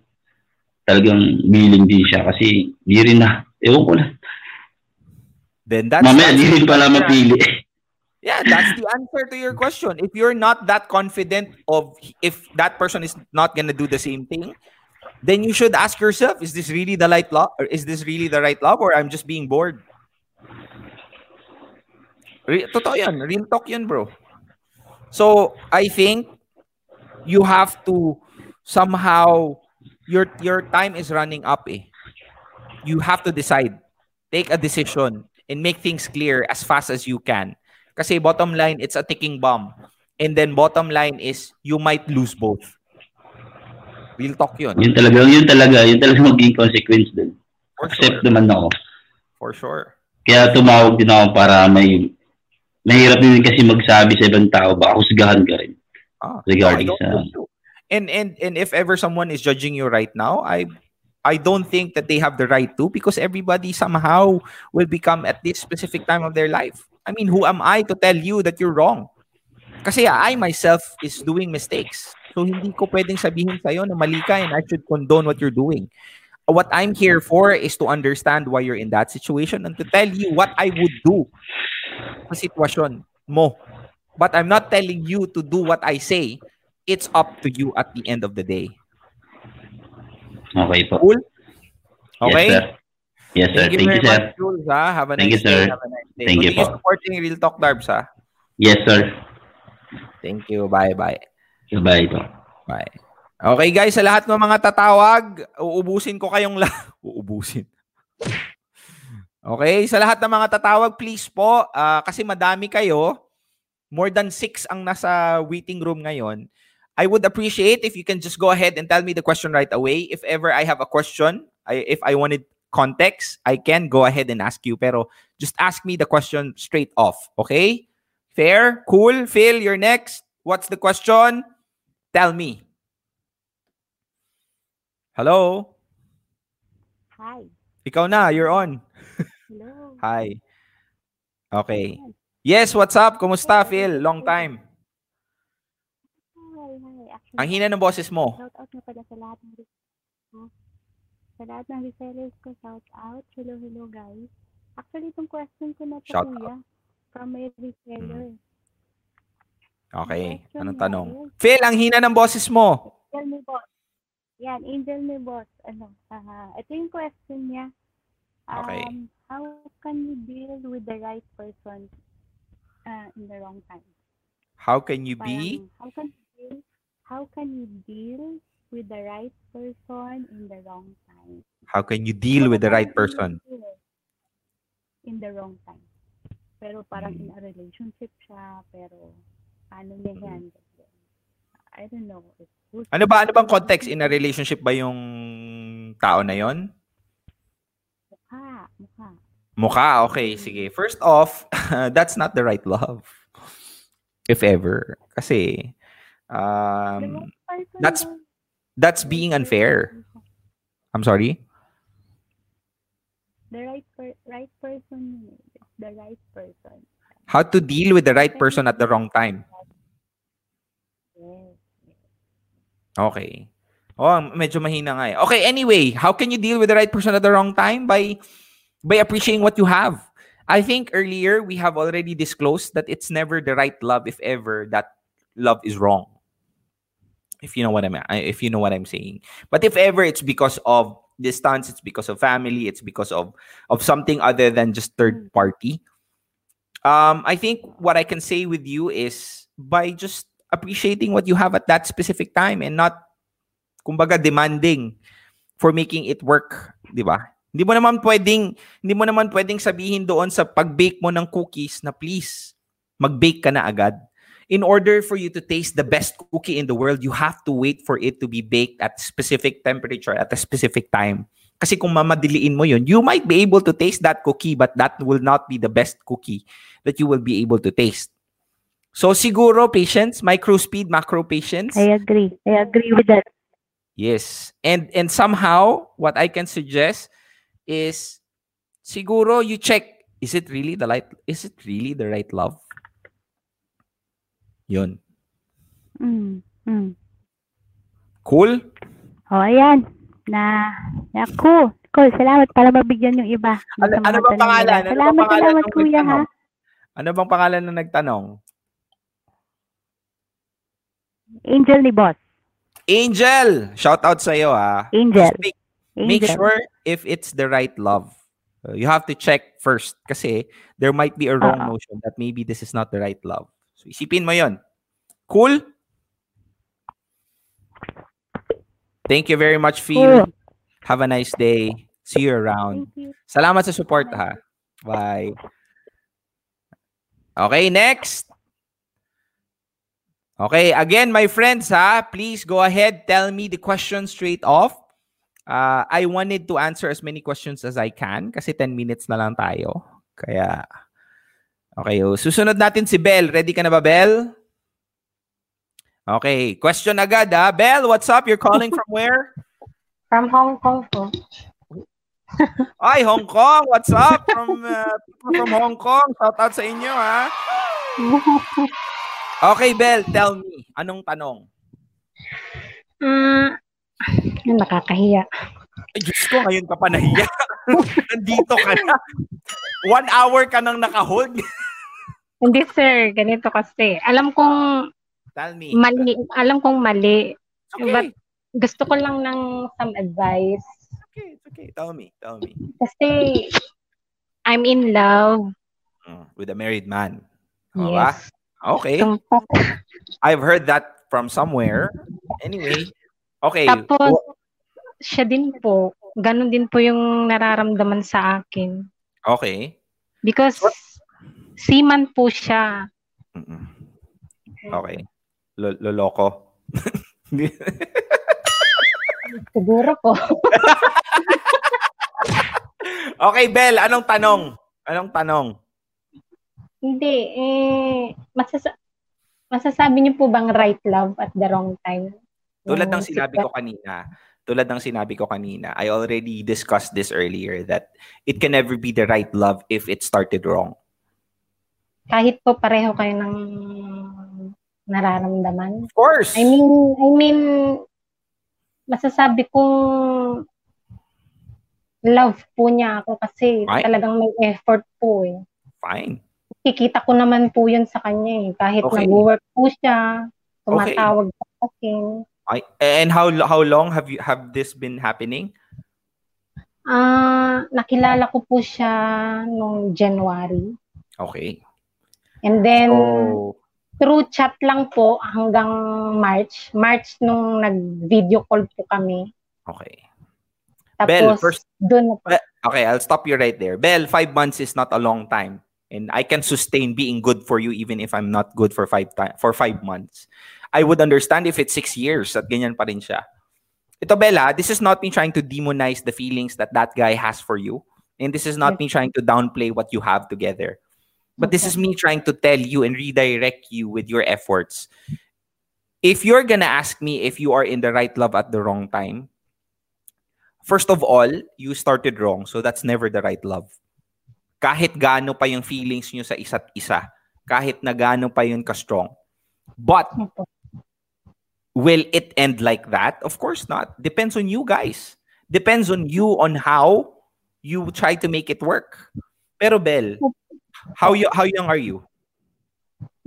talagang willing din siya kasi di rin na, ewan ko na. Then that's Mamaya, that's di rin the pala mapili. Yeah, that's the answer to your question. If you're not that confident of if that person is not gonna do the same thing, then you should ask yourself, is this really the right love? Or is this really the right love or I'm just being bored? Re- totoo yan. Real talk yan, bro. So, I think you have to somehow your your time is running up eh. You have to decide. Take a decision and make things clear as fast as you can. Kasi bottom line, it's a ticking bomb. And then bottom line is you might lose both. Real talk yun. Yun talaga, yun talaga, yun talaga magiging consequence dun. For Accept sure. naman ako. For sure. Kaya tumawag din ako para may mahirap din kasi magsabi sa ibang tao, baka husgahan ka rin. Ah, Regarding no, sa- And and and if ever someone is judging you right now, I I don't think that they have the right to because everybody somehow will become at this specific time of their life. I mean, who am I to tell you that you're wrong? Kasi I myself is doing mistakes. So hindi ko pwedeng sabihin sa'yo na mali ka and I should condone what you're doing. What I'm here for is to understand why you're in that situation and to tell you what I would do sa sitwasyon mo. But I'm not telling you to do what I say. It's up to you at the end of the day. Okay po. Cool? Okay? Yes, sir. Yes, sir. Thank you Thank you, sir. much, Jules. Ha? Have a Thank nice you, sir. day. Have a nice day. Thank you po. supporting Real Talk Darbs, ha? Yes, sir. Thank you. Bye-bye. Goodbye po. Bye. Okay, guys. Sa lahat ng mga tatawag, uubusin ko kayong la... [laughs] uubusin. Okay, sa lahat ng mga tatawag, please po, ah, kasi madami kayo, more than six ang nasa waiting room ngayon, I would appreciate if you can just go ahead and tell me the question right away. If ever I have a question, I, if I wanted context, I can go ahead and ask you. Pero just ask me the question straight off. Okay? Fair? Cool? Phil, you're next. What's the question? Tell me. Hello? Hi. Ikaw na, you're on. Hello. [laughs] Hi. Okay. Yes, what's up? Kumusta, Phil? Long time. Ang hina ng boses mo. shout out na pala sa lahat ng sa lahat ng resellers ko, shout out. Hello, hello guys. Actually, itong question ko na Shout kuya. From my reseller. Okay. Question Anong tanong? is, Phil, ang hina ng boses mo. Angel ni boss. Yan, angel ni boss. Ano, ah, ito yung question niya. Um, Okay. How can you deal with the right person uh, in the wrong time? How can you be? Parang, how can you deal, how can you deal with the right person in the wrong time? How can you deal with the right person? In the wrong time. Pero parang in a relationship siya, pero paano niya yan? I don't know. Ano ba ano bang context in a relationship ba yung tao na yon? Mukha, mukha. Mukha, okay, sige. First off, [laughs] that's not the right love. If ever. Kasi um that's that's being unfair. I'm sorry. The right per- right person. the right person. How to deal with the right person at the wrong time. Okay. Oh, medyo mahina nga eh. Okay, anyway, how can you deal with the right person at the wrong time? By by appreciating what you have. I think earlier we have already disclosed that it's never the right love if ever that love is wrong. If you know what I'm if you know what I'm saying. But if ever it's because of distance, it's because of family, it's because of of something other than just third party. Um, I think what I can say with you is by just appreciating what you have at that specific time and not kumbaga demanding for making it work, 'di ba? Hindi mo naman pwedeng hindi mo naman pwedeng sabihin doon sa pag-bake mo ng cookies na please mag-bake ka na agad. In order for you to taste the best cookie in the world, you have to wait for it to be baked at specific temperature at a specific time. Kasi kung mamadiliin mo yun, you might be able to taste that cookie but that will not be the best cookie that you will be able to taste. So siguro patience, micro speed, macro patience. I agree. I agree with that. Yes. And and somehow what I can suggest is siguro you check is it really the right is it really the right love? Yun. Mm, mm. Cool? Oh, ayan. Na, na cool. Cool. Salamat para mabigyan yung iba. Ano, ano bang pangalan? nila. Ano bang Salamat, pangalan salamat, kuya, ha? Ano bang pangalan ng nagtanong? Angel ni boss. Angel, shout out sa iyo ah. Angel. Make, make Angel. sure if it's the right love. Uh, you have to check first kasi there might be a wrong Oo. notion that maybe this is not the right love. So isipin mo 'yon. Cool? Thank you very much, Phil. Cool. Have a nice day. See you around. Thank you. Salamat sa support ha. Bye. Okay, next. Okay, again, my friends ha, please go ahead, tell me the question straight off. Uh, I wanted to answer as many questions as I can kasi 10 minutes na lang tayo. Kaya, okay, oh, susunod natin si Bell. Ready ka na ba, Bell? Okay, question agad ha. Bell, what's up? You're calling from where? [laughs] From Hong Kong po. [laughs] Ay, Hong Kong, what's up? From, uh, from Hong Kong, shout out sa inyo ha. [laughs] Okay, Bell, tell me, anong tanong? Ah, nakakahiya. Ay, Diyos ko, ngayon ka pa nahiya. [laughs] Nandito ka na. One hour ka nang nakahold. [laughs] Hindi sir, ganito kasi. Alam kong Tell me. mali, alam kong mali. Okay. But gusto ko lang ng some advice. Okay, it's okay. Tell me, tell me. Kasi I'm in love. Mm, with a married man. O ba? Yes. Okay. Tumpak. I've heard that from somewhere. Anyway. Okay. Tapos, siya din po. Ganon din po yung nararamdaman sa akin. Okay. Because seaman po siya. Mm-mm. Okay. Lo- loloko. [laughs] Siguro po. [laughs] okay, Bell, anong tanong? Anong tanong? Hindi. Eh, masasa- masasabi niyo po bang right love at the wrong time? Tulad ng sinabi ko kanina, tulad ng sinabi ko kanina, I already discussed this earlier that it can never be the right love if it started wrong. Kahit po pareho kayo ng nararamdaman. Of course. I mean, I mean, masasabi kong love po niya ako kasi Right. talagang may effort po eh. Fine. Kikita ko naman po yun sa kanya eh. Kahit Okay. nag-work po siya, tumatawag sa akin. I, and how how long have you have this been happening? Ah, nakilala ko po siya nung January. Okay. And then, So, through chat lang po hanggang March. March nung nag-video call po kami. okay. Tapos, Bell, first- doon na po. Okay, I'll stop you right there. Bell, five months is not a long time. And I can sustain being good for you even if I'm not good for five time for five months. I would understand if it's six years at ganyan pa rin siya. Ito, Bella, this is not me trying to demonize the feelings that that guy has for you. And this is not me trying to downplay what you have together. But this is me trying to tell you and redirect you with your efforts. If you're gonna ask me if you are in the right love at the wrong time, first of all, you started wrong. So that's never the right love. Kahit gaano pa yung feelings nyo sa isa't isa. Kahit na gaano pa yun ka-strong. But, will it end like that? Of course not. Depends on you guys. Depends on you on how you try to make it work. Pero Bel, how you how young are you?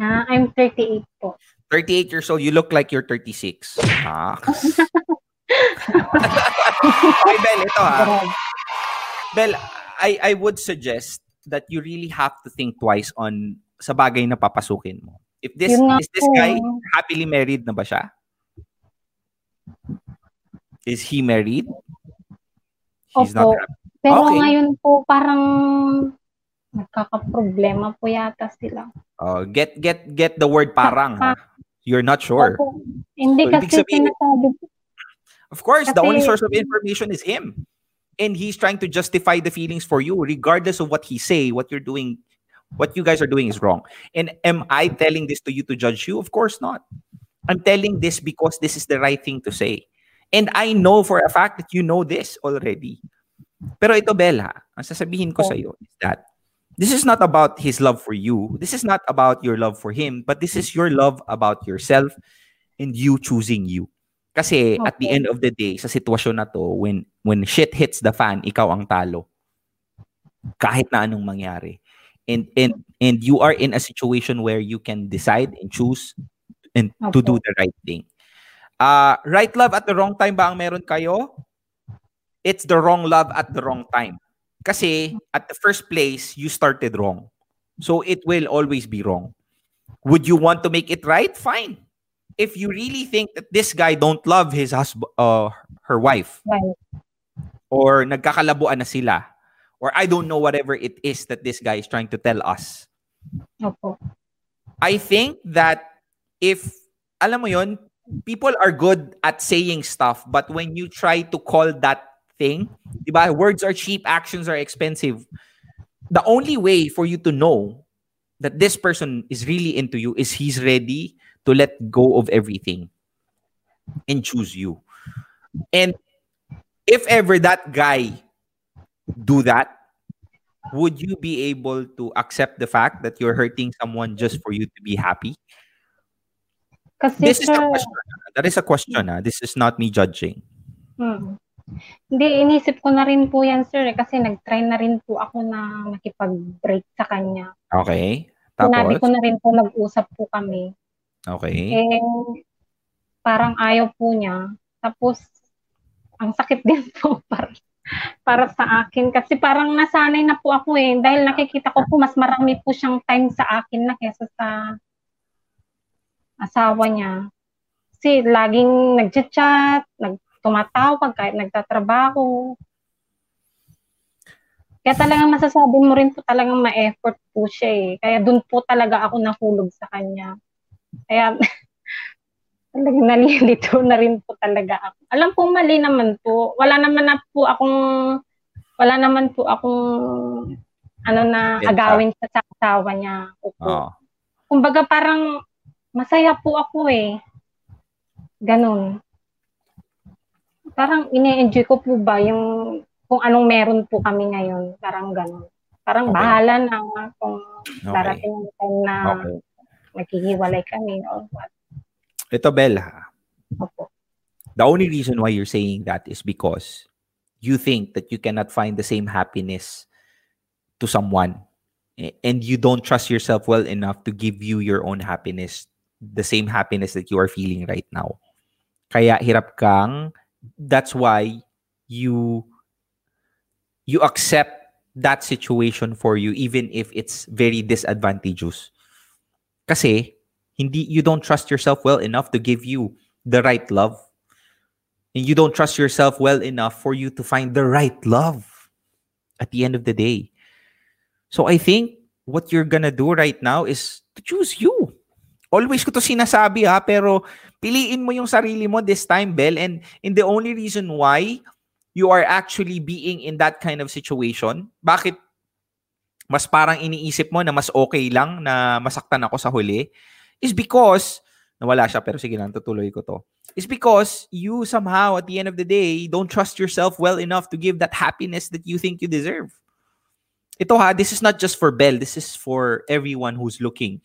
Ah, I'm 38 po. 38 years old. You look like you're 36. Ah. [laughs] okay, Bel, ito ha. Bel, I, I would suggest that you really have to think twice on sa bagay na papasukin mo. If this is this guy happily married na ba siya? Is he married? He's not Opo. happy. Pero Okay. ngayon po parang nagkakaproblema po yata sila. Oh, get get get the word parang. You're not sure. Opo. Hindi So, kasi sabihin- sinasabi Of course, the only source of information is him. And he's trying to justify the feelings for you, regardless of what he say, what you're doing, what you guys are doing is wrong. And am I telling this to you to judge you? Of course not. I'm telling this because this is the right thing to say. And I know for a fact that you know this already. Pero ito, Bella, ang sasabihin ko Oh. sa is that this is not about his love for you. This is not about your love for him, but this is your love about yourself and you choosing you. Kasi at the end of the day, sa sitwasyon na to, when when shit hits the fan, ikaw ang talo. Kahit na anong mangyari. And and and you are in a situation where you can decide and choose and to do the right thing. Uh, right love at the wrong time ba ang meron kayo? It's the wrong love at the wrong time. Kasi at the first place, you started wrong. So it will always be wrong. Would you want to make it right? Fine. If you really think that this guy don't love his husband, uh, her wife, Right. or nagkakalabuan na sila, or I don't know whatever it is that this guy is trying to tell us. Opo. I think that if, alam mo yon, people are good at saying stuff, but when you try to call that thing, di ba, words are cheap, actions are expensive. The only way for you to know that this person is really into you is he's ready to let go of everything and choose you. And if ever that guy do that, would you be able to accept the fact that you're hurting someone just for you to be happy? Kasi This is a sir, question. ah. That is a question. ah. This is not me judging. Hmm. Hindi, inisip ko na rin po yan, sir. eh, Kasi nag-try na rin po ako na makipag-break sa kanya. Okay. Sinabi Tapos? ko na rin po, nag-usap po kami. Okay. Eh, parang ayaw po niya. Tapos, ang sakit din po [laughs] para, para sa akin. Kasi parang nasanay na po ako eh. Dahil nakikita ko po, mas marami po siyang time sa akin na kesa sa asawa niya. Kasi laging nag-chat, nagtumatawag kahit nagtatrabaho. Kaya talagang masasabi mo rin po talagang ma-effort po siya eh. Kaya doon po talaga ako nahulog sa kanya. Kaya [laughs] talagang nalilito na rin po talaga ako. Alam pong mali naman po. Wala naman na po akong wala naman po akong ano na agawin sa asawa niya. Opo. Oh. Kumbaga parang masaya po ako eh. Ganon. Parang ine-enjoy ko po ba yung kung anong meron po kami ngayon. Parang ganon. Parang Okay. bahala na kung Okay. darating yung time na Okay. maghihiwalay kami or what. Ito, Bella. Opo. The only reason why you're saying that is because you think that you cannot find the same happiness to someone and you don't trust yourself well enough to give you your own happiness, the same happiness that you are feeling right now. Kaya hirap kang, that's why you you accept that situation for you even if it's very disadvantageous. Kasi hindi you don't trust yourself well enough to give you the right love. And you don't trust yourself well enough for you to find the right love at the end of the day. So I think what you're gonna do right now is to choose you. Always ko to sinasabi ha, pero piliin mo yung sarili mo this time, Bell. And, and the only reason why you are actually being in that kind of situation, bakit mas parang iniisip mo na mas okay lang na masaktan ako sa huli, is because, nawala siya pero sige lang, tutuloy ko to. Is because you somehow at the end of the day don't trust yourself well enough to give that happiness that you think you deserve. Ito ha, this is not just for Bell, this is for everyone who's looking,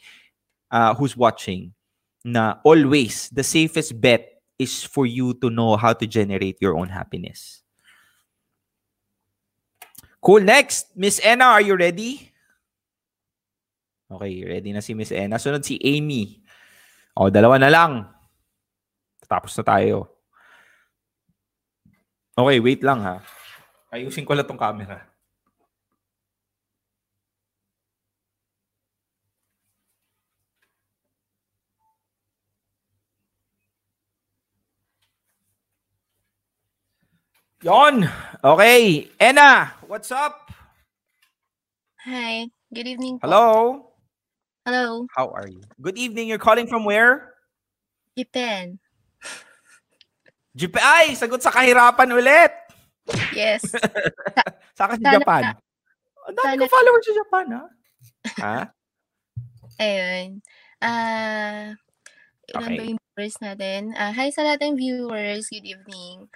uh, who's watching, na always the safest bet is for you to know how to generate your own happiness. Cool. Next, Miss Enna, are you ready? Okay, ready na si Miss Enna. Sunod si Amy. O, dalawa na lang. Tapos na tayo. Okay, wait lang ha. Ayusin ko lang tong camera. Yon. Okay. Enna, what's up? Hi, good evening po. Hello. Hello, How are you? Good evening. You're calling from where? Japan. Japan. Ay, sagot sa kahirapan ulit. Yes. [laughs] Sa Sana- Japan. Ang dami ko followers sa Japan, ha? ha? Ayun. Ah, ba Okay. yung viewers natin? Ah, hi sa lahat ng viewers. Good evening.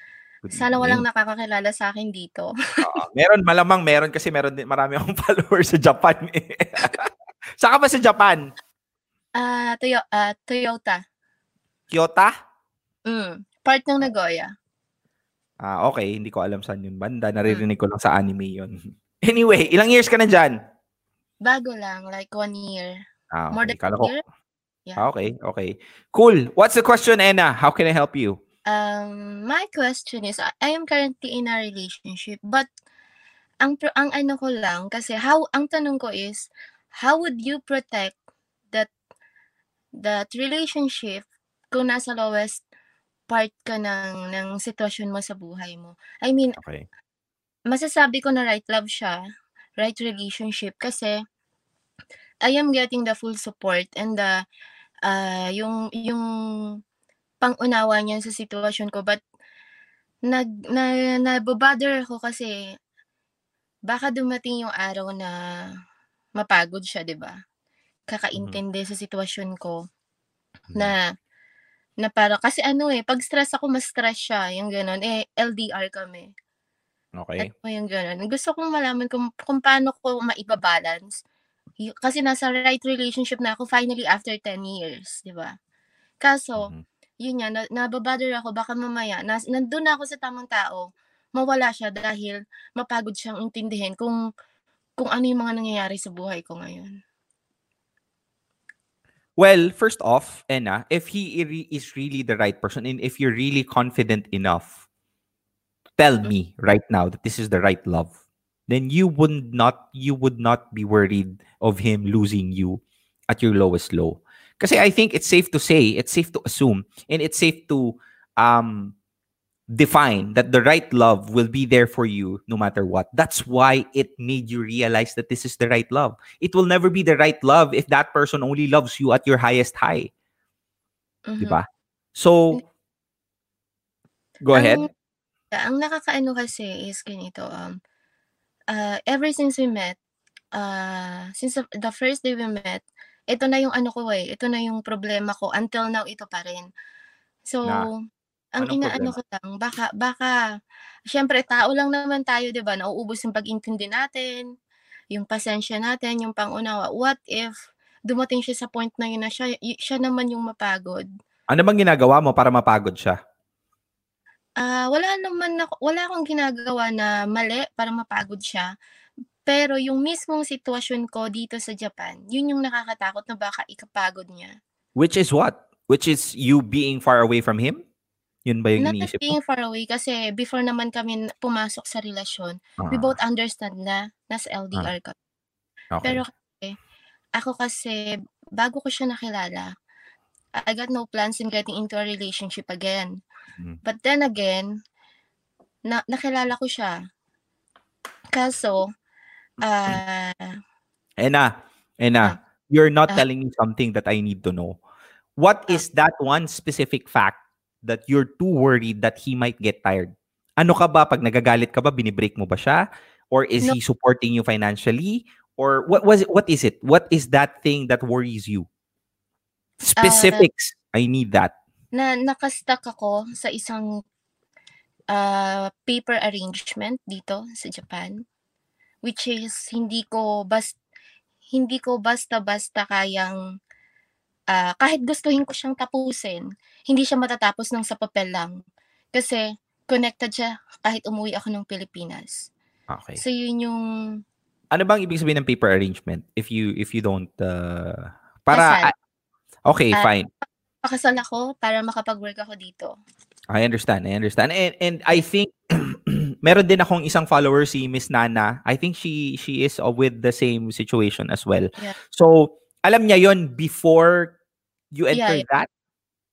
Good Sana walang evening. nakakakilala sa akin dito. Oo. meron, malamang meron kasi meron din, marami akong [laughs] followers sa Japan. Eh. [laughs] Saka ba sa Japan? Ah, Toyo- ah, Toyota. Kyoto? Mm, part ng Nagoya. Ah, okay. Hindi ko alam saan yun banda. Naririnig ko lang sa anime yun. [laughs] Anyway, ilang years ka na dyan? Bago lang, like one year. Ah, More okay. than Kala ko, year? Yeah. Okay, okay. Cool. What's the question, Anna? How can I help you? Um, my question is, I am currently in a relationship, but ang ang ano ko lang kasi how ang tanong ko is, how would you protect that that relationship kung nasa lowest part ka ng ng sitwasyon mo sa buhay mo? I mean, Okay. masasabi ko na right love siya, right relationship kasi I am getting the full support and the ah yung yung pang-unawa niya sa sitwasyon ko but nag na nabo-bother ako kasi baka dumating yung araw na mapagod siya, 'di ba? Kakaintindi sa sitwasyon ko na na para kasi ano eh, 'pag stress ako mas stress siya, yung gano'n. Eh, LDR kami. Okay. Ano yung gano'n. Gusto kong malaman kung kung paano ko maiba-balance. Kasi nasa right relationship na ako finally after 10 years, 'di ba? Kaso, yun nga na nabo-bother ako baka mamaya nas nandun na ako sa tamang tao, mawala siya dahil mapagod siyang intindihin kung kung ano yung mga nangyayari sa buhay ko ngayon. Well, first off, Anna, if he is really the right person and if you're really confident enough tell me right now that this is the right love, then you would not you would not be worried of him losing you at your lowest low. Kasi I think it's safe to say, it's safe to assume, and it's safe to um define that the right love will be there for you no matter what. That's why it made you realize that this is the right love. It will never be the right love if that person only loves you at your highest high. Mhm. 'Di ba? So Go ahead. Ang ang nakakaano kasi is ganito, um, ah, ever since we met, ah, since the first day we met, ito na yung ano ko, eh, ito na yung problema ko until now ito pa rin. So, Na? ang Anong inaano problema? ko lang baka baka siyempre tao lang naman tayo 'di ba, nauubos yung pag-intindi natin, yung pasensya natin, yung pang-unawa. What if dumating siya sa point na yun na siya yu siya naman yung mapagod? Ano bang ginagawa mo para mapagod siya? Ah, wala naman ako wala akong ginagawa na mali para mapagod siya. Pero yung mismong sitwasyon ko dito sa Japan, yun yung nakakatakot na baka ikapagod niya. Which is what? Which is you being far away from him? Yun ba yung Not iniisip mo? being far away kasi before naman kami pumasok sa relasyon, we Ah. both understand na nasa LDR kami. Okay. Pero kasi, ako kasi bago ko siya nakilala, I got no plans in getting into a relationship again. Mm. But then again, na nakilala ko siya. Kaso, ah Ena, Ena, you're not Ah. telling me something that I need to know. What is that one specific fact that you're too worried that he might get tired? Ano ka ba pag nagagalit ka ba binibreak mo ba siya or is No. he supporting you financially or what was it what is it? What is that thing that worries you? Specifics. I need that. na naka-stuck ako sa isang ah, paper arrangement dito sa Japan which is hindi ko bas hindi ko basta-basta kayang ah, kahit gustuhin ko siyang tapusin, hindi siya matatapos ng sa papel lang. Kasi connected siya kahit umuwi ako ng Pilipinas. Okay. So yun yung Ano bang ibig sabihin ng paper arrangement if you if you don't uh, para Kasal. Okay, Ah, fine. pakasal ako para makapag-work ako dito. I understand. I understand. And and I think [clears throat] meron din akong isang follower si Miss Nana. I think she she is uh, with the same situation as well. Yeah. So, alam niya 'yon before you enter yeah. that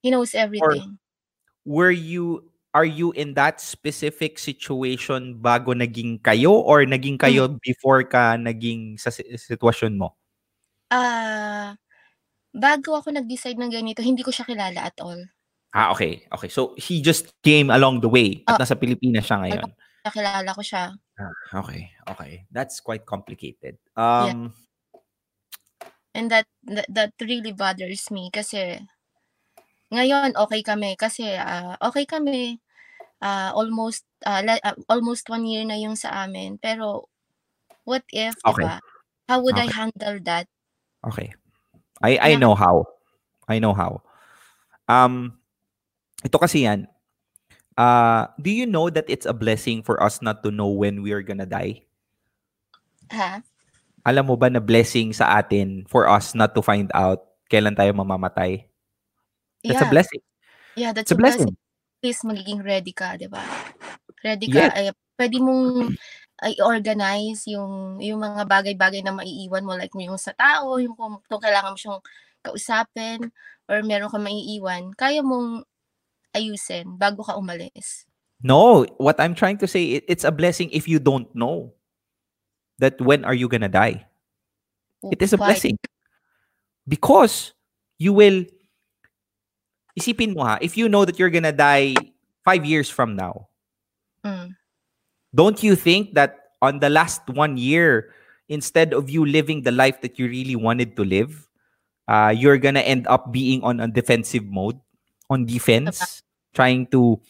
He knows everything. were you are you in that specific situation bago naging kayo or naging kayo Hmm. before ka naging sa si- sitwasyon mo? Ah, bago ako nag-decide ng ganito, hindi ko siya kilala at all. Ah, okay. Okay. So he just came along the way at Ah. nasa Pilipinas siya ngayon. Nakilala ko siya. Ah, okay. Okay. That's quite complicated. Um And that, that that really bothers me kasi ngayon okay kami kasi ah, okay kami. Ah, almost ah, la- ah, almost one year na yung sa amin. Pero what if, Okay. diba? How would I handle that? Okay. I I know how. I know how. Um ito kasi yan. Uh, do you know that it's a blessing for us not to know when we are gonna die? Ha? Alam mo ba na blessing sa atin for us not to find out kailan tayo mamamatay. That's a Yeah. blessing. Yeah, that's It's a a blessing. blessing. At least magiging ready ka, 'di ba? Ready ka, Yes. ay pwede mong i-organize yung yung mga bagay-bagay na maiiwan mo like yung sa tao, yung kung, kung kailangan mo siyang kausapin or meron kang maiiwan, kaya mong ayusin bago ka umalis. No, what I'm trying to say, it's a blessing if you don't know that when are you gonna die. It is a Why? blessing. Because you will, isipin mo ha, if you know that you're gonna die five years from now, Mm. don't you think that on the last one year, instead of you living the life that you really wanted to live, uh, you're gonna end up being on a defensive mode, on defense, trying to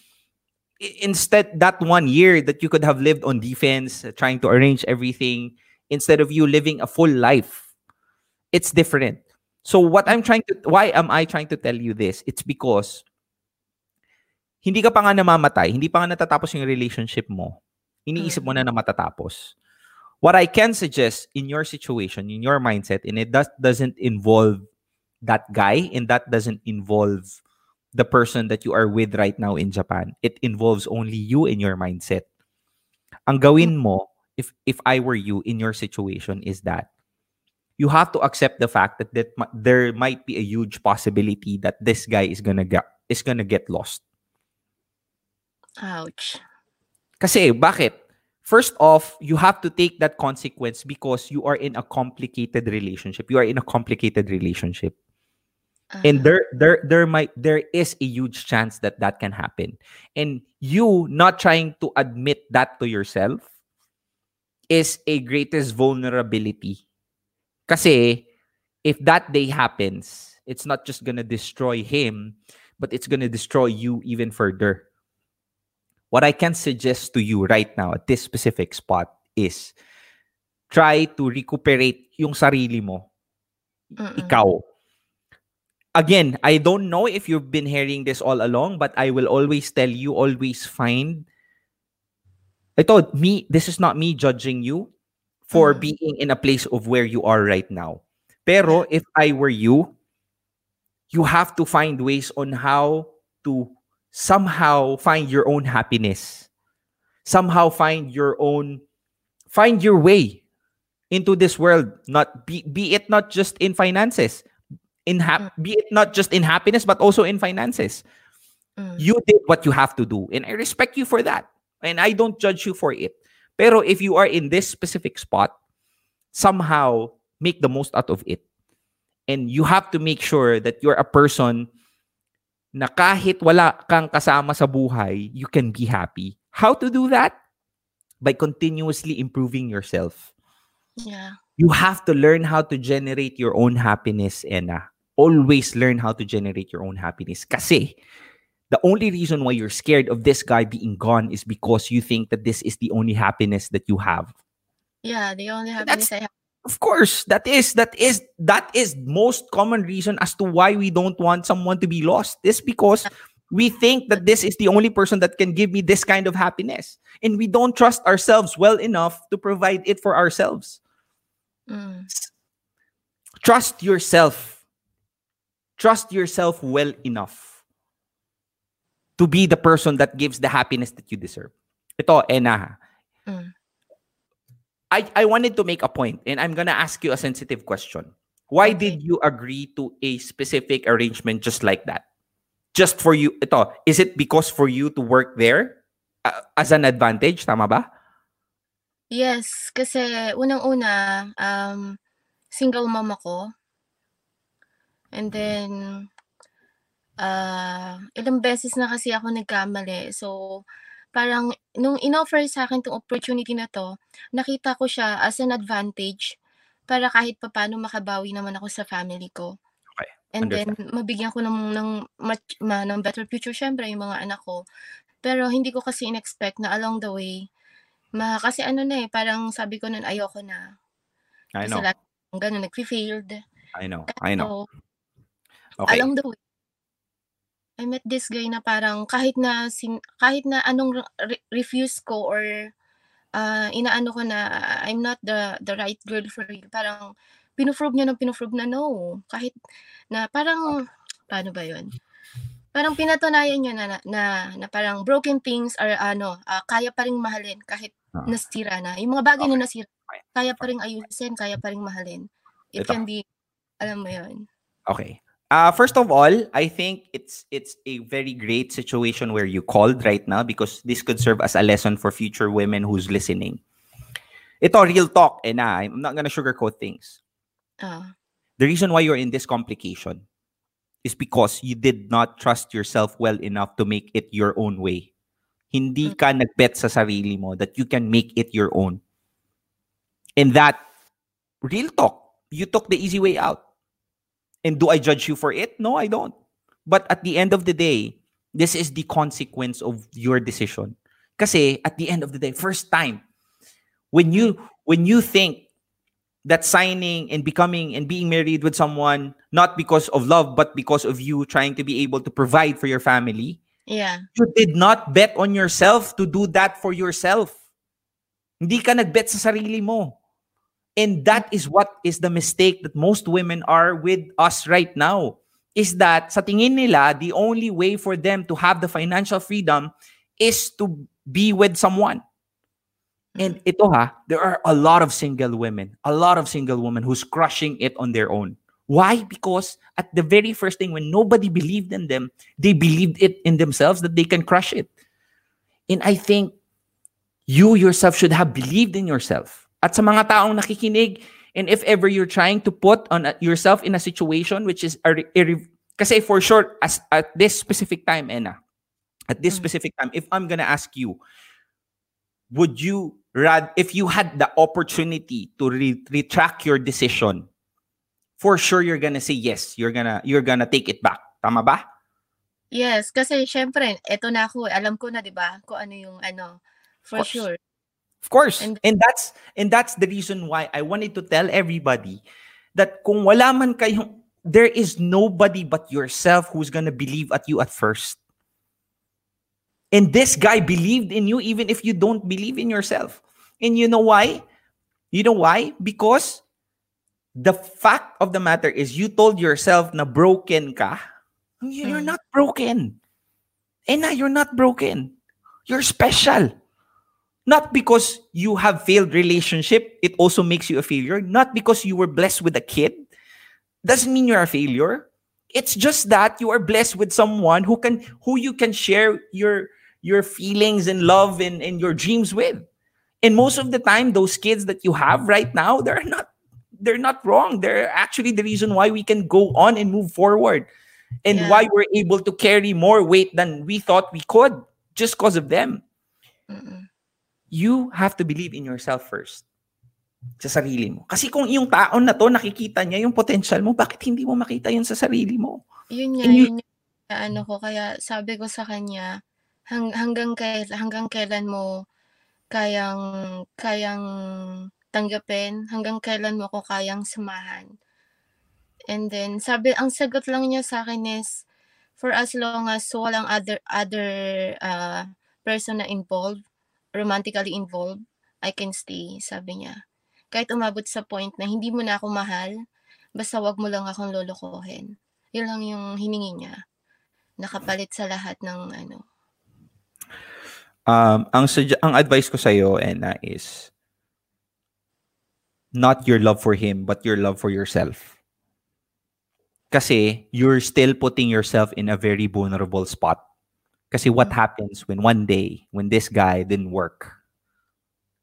instead that one year that you could have lived on defense, trying to arrange everything, instead of you living a full life, it's different. So what I'm trying to why am I trying to tell you this? It's because hindi ka pa nga namamatay, hindi pa nga natatapos yung relationship mo. Iniisip mo na na matatapos. What I can suggest in your situation, in your mindset, and it does, doesn't involve that guy and that doesn't involve the person that you are with right now in Japan. It involves only you and your mindset. Ang gawin mo, if if I were you in your situation, is that you have to accept the fact that, that there might be a huge possibility that this guy is gonna get is gonna get lost. Ouch. Kasi bakit? First off, you have to take that consequence because you are in a complicated relationship. You are in a complicated relationship. And uh-huh. there there there might there is a huge chance that that can happen. And you not trying to admit that to yourself is a greatest vulnerability. Kasi if that day happens, it's not just going to destroy him, but it's going to destroy you even further. What I can suggest to you right now at this specific spot is try to recuperate yung sarili mo. Ikaw. Again, I don't know if you've been hearing this all along, but I will always tell you always find I thought me, this is not me judging you for mm. being in a place of where you are right now. Pero if I were you, you have to find ways on how to somehow find your own happiness. Somehow find your own find your way into this world. Not be, be it not just in finances, in hap- mm. be it not just in happiness, but also in finances. Mm. You did what you have to do, and I respect you for that. And I don't judge you for it. Pero if you are in this specific spot, somehow make the most out of it. And you have to make sure that you're a person na kahit wala kang kasama sa buhay, you can be happy. How to do that? By continuously improving yourself. Yeah. You have to learn how to generate your own happiness, Enna. Always learn how to generate your own happiness. Kasi the only reason why you're scared of this guy being gone is because you think that this is the only happiness that you have. Yeah, the only happiness I have. Of course, that is that is that is most common reason as to why we don't want someone to be lost. Is because we think that this is the only person that can give me this kind of happiness. And we don't trust ourselves well enough to provide it for ourselves. Mm. Trust yourself. Trust yourself well enough to be the person that gives the happiness that you deserve. Ito, Ena. Mm. I, I wanted to make a point and I'm gonna ask you a sensitive question. Why did you agree to a specific arrangement just like that? Just for you, ito, is it because for you to work there uh, as an advantage? Tama ba? Yes, kasi unang-una, um, single mom ako. And then, ah, ilang beses na kasi ako nagkamali. So, parang nung inoffer sa akin 'tong opportunity na 'to, nakita ko siya as an advantage para kahit papaano makabawi naman ako sa family ko. Okay, And then understand. mabigyan ko ng ng much ma ng better future siyempre yung mga anak ko. Pero hindi ko kasi in-expect na along the way, ma kasi ano na, eh, parang sabi ko nun ayoko na. I Kasi know. lagi akong gano'n nagfe-failed. I know. I know. So, Okay. along the way, I met this guy na parang kahit na sin kahit na anong re refuse ko or, ah, inaano ko na I'm not the the right girl for you. Parang pino-prove niya ng pino-prove na no. Kahit na parang paano ba 'yun? Parang pinatunayan niya na na, na, na parang broken things are ano, ah, kaya pa ring mahalin kahit Ah. nasira na. Yung mga bagay na nasira, Okay. kaya pa ring ayusin, kaya pa ring mahalin. It Ito. can be, alam mo 'yun. Okay. Uh, first of all, I think it's it's a very great situation where you called right now because this could serve as a lesson for future women who's listening. Ito, real talk, and I'm not gonna sugarcoat things. Ah. The reason why you're in this complication is because you did not trust yourself well enough to make it your own way. Hindi ka nagbet sa sarili mo that you can make it your own. And that, real talk, you took the easy way out. And do I judge you for it? No, I don't. But at the end of the day, this is the consequence of your decision. Kasi at the end of the day, first time, when you when you think that signing and becoming and being married with someone not because of love but because of you trying to be able to provide for your family, Yeah. you did not bet on yourself to do that for yourself. Hindi ka nagbet sa sarili mo. And that is what is the mistake that most women are with us right now. Is that sa tingin nila, the only way for them to have the financial freedom is to be with someone. Mm-hmm. And ito ha, there are a lot of single women, a lot of single women who's crushing it on their own. Why? Because at the very first thing, when nobody believed in them, they believed it in themselves that they can crush it. And I think you yourself should have believed in yourself. At sa mga taong nakikinig, and if ever you're trying to put on a- yourself in a situation which is irre- kasi for sure as at this specific time, Enna, at this specific time, if I'm gonna ask you, would you rad if you had the opportunity to re- retract your decision, for sure you're gonna say yes. You're gonna you're gonna take it back. Tama ba? Yes, kasi syempre, eto na ako, eh, alam ko na 'di ba, kung ano yung ano, for sure. Of course. And- And, that's and that's the reason why I wanted to tell everybody that kung wala man kayong there is nobody but yourself who's gonna believe at you at first. And this guy believed in you even if you don't believe in yourself. And you know why? You know why? Because the fact of the matter is you told yourself na broken ka. You're mm. not broken. Eh Ena, you're not broken. You're special. Not because you have failed relationship, it also makes you a failure. Not because you were blessed with a kid, doesn't mean you're a failure. It's just that you are blessed with someone who can who you can share your your feelings and love and, and your dreams with. And most of the time, those kids that you have right now, they're not they're not wrong. They're actually the reason why we can go on and move forward. And Yeah. why we're able to carry more weight than we thought we could just because of them. Mm-mm. You have to believe in yourself first. Sa sarili mo. Kasi kung yung taon na to nakikita niya yung potential mo, bakit hindi mo makita yun sa sarili mo? Yun nga, And you- yun yung ano ko kaya sabi ko sa kanya hang, hanggang kailan hanggang kailan mo kayang kayang tanggapin, hanggang kailan mo ako kayang samahan. And then sabi ang sagot lang niya sa akin is for as long as walang other other uh, person na involved, romantically involved, I can stay, sabi niya. Kahit umabot sa point na hindi mo na ako mahal, basta wag mo lang akong lolokohin. Yun lang yung hiningi niya. Nakapalit sa lahat ng ano. Um, ang, ang advice ko sa'yo, Enna, is not your love for him, but your love for yourself. Kasi you're still putting yourself in a very vulnerable spot. Kasi what mm. happens when one day, when this guy didn't work,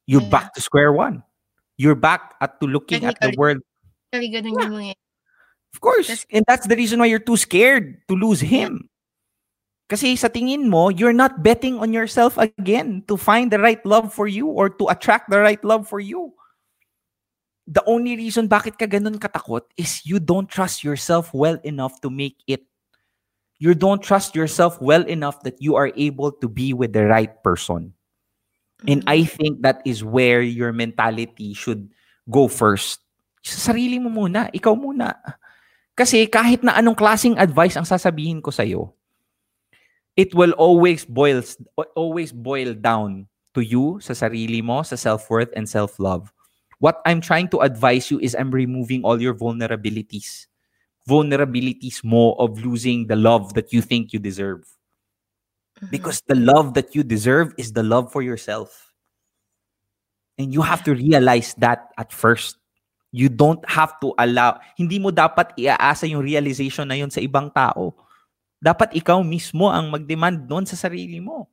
you're Yeah. back mm. to square one. You're back at to looking at the world ganun yung Of course. That's- and that's the reason why you're too scared to lose him. Kasi sa tingin mo, you're not betting on yourself again to find the right love for you or to attract the right love for you. The only reason bakit ka ganun katakot is you don't trust yourself well enough to make it. You don't trust yourself well enough that you are able to be with the right person. And I mm-hmm. think that is where your mentality should go first. Sa sarili mo muna, ikaw muna. Kasi kahit na anong klaseng advice ang sasabihin ko sa'yo, it will always boils always boil down to you, sa sarili mo, sa self-worth and self-love. What I'm trying to advise you is I'm removing all your vulnerabilities. Vulnerabilities mo of losing the love that you think you deserve. Mm-hmm. Because the love that you deserve is the love for yourself. And you have to realize that at first. You don't have to allow, hindi mo dapat iaasa yung realization na yun sa ibang tao. Dapat ikaw mismo ang mag-demand noon sa sarili mo.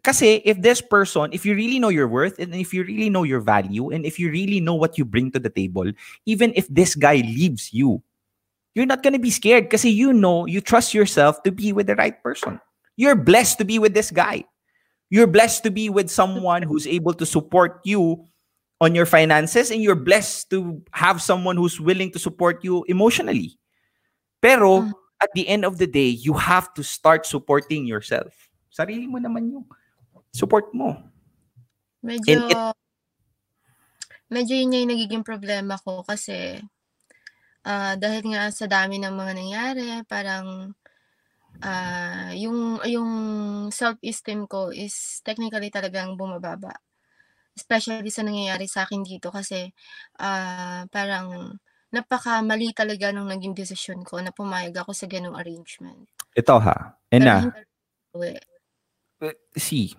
Kasi if this person, if you really know your worth and if you really know your value and if you really know what you bring to the table, even if this guy leaves you, you're not gonna be scared because you know, you trust yourself to be with the right person. You're blessed to be with this guy. You're blessed to be with someone who's able to support you on your finances and you're blessed to have someone who's willing to support you emotionally. Pero mm-hmm. at the end of the day, you have to start supporting yourself. Sarili mo naman yung support mo. Medyo, And it- medyo yun yung nagiging problema ko kasi ah, dahil nga sa dami ng mga nangyari, parang ah, yung, yung self-esteem ko is technically talagang bumababa. Especially sa nangyayari sa akin dito kasi ah, parang napakamali talaga nung naging desisyon ko na pumayag ako sa ganong arrangement. Ito ha. And Pero na, hindi uwi. see,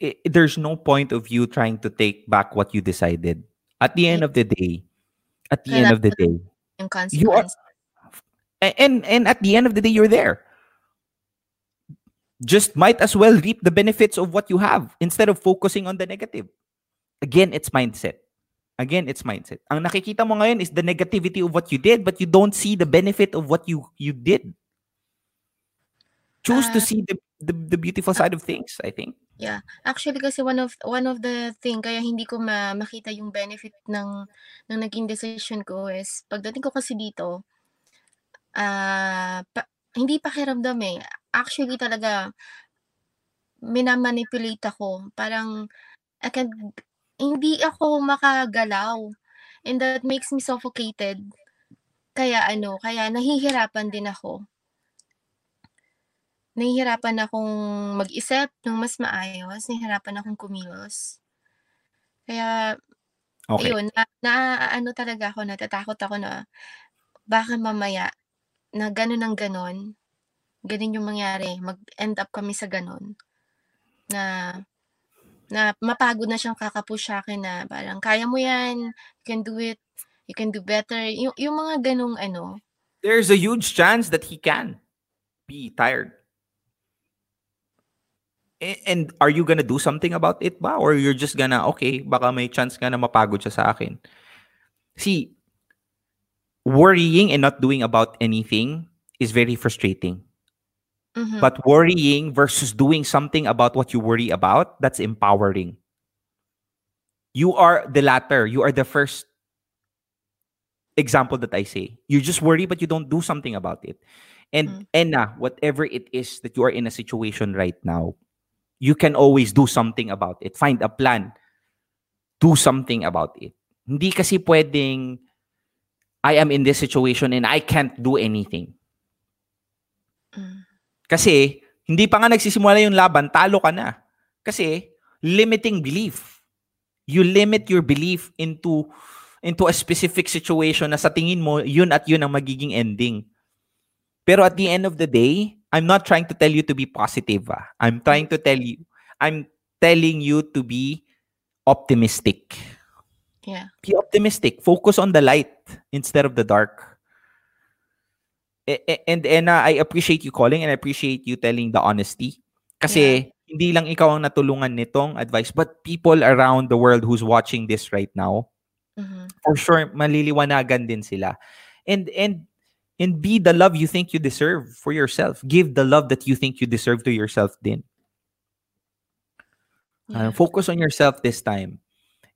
i- there's no point of you trying to take back what you decided. At the end of the day, at the end of the day, You are, and and at the end of the day, you're there. Just might as well reap the benefits of what you have instead of focusing on the negative. Again, it's mindset. Again, it's mindset. Ang nakikita mo ngayon is the negativity of what you did, but you don't see the benefit of what you you did. Choose to Ah. see the, the the beautiful side of things, I think. Yeah. Actually kasi one of one of the thing kaya hindi ko ma makita yung benefit ng ng naging decision ko is pagdating ko kasi dito, ah, pa hindi pakiramdam, eh. Actually talaga mina-manipulate ako. Parang I can hindi ako makagalaw and that makes me suffocated. Kaya ano, kaya nahihirapan din ako. Nahihirapan akong mag-isip ng mas maayos, nahihirapan akong kumilos. Kaya Okay. ayun, na naaano talaga ako, natatakot ako na baka mamaya na gano'n ng gano'n, gano'n yung mangyari, mag-end up kami sa gano'n. Na na mapagod na siyang kaka-push sa'kin na parang, "Kaya mo 'yan, you can do it, you can do better." Yung yung mga gano'ng ano. There's a huge chance that he can be tired. And are you gonna do something about it ba? Or you're just gonna, okay, baka may chance nga na mapagod siya sa akin. See, worrying and not doing about anything is very frustrating. Mhm. But worrying versus doing something about what you worry about, that's empowering. You are the latter. You are the first example that I say. You just worry, but you don't do something about it. And Enna, whatever it is that you are in a situation right now, you can always do something about it. Find a plan. Do something about it. Hindi kasi pwedeng I am in this situation and I can't do anything. Mm. Kasi hindi pa nga nagsisimula yung laban, talo ka na. Kasi limiting belief. You limit your belief into into a specific situation na sa tingin mo yun at yun ang magiging ending. Pero at the end of the day, I'm not trying to tell you to be positive. ah. I'm trying to tell you I'm telling you to be optimistic. Yeah. Be optimistic. Focus on the light instead of the dark. And and uh, I appreciate you calling and I appreciate you telling the honesty. Kasi hindi lang ikaw ang natulungan nitong advice, but people around the world who's watching this right now, Mhm. for sure maliliwanagan din sila. And and and be the love you think you deserve for yourself. Give the love that you think you deserve to yourself din. Uh, focus on yourself this time.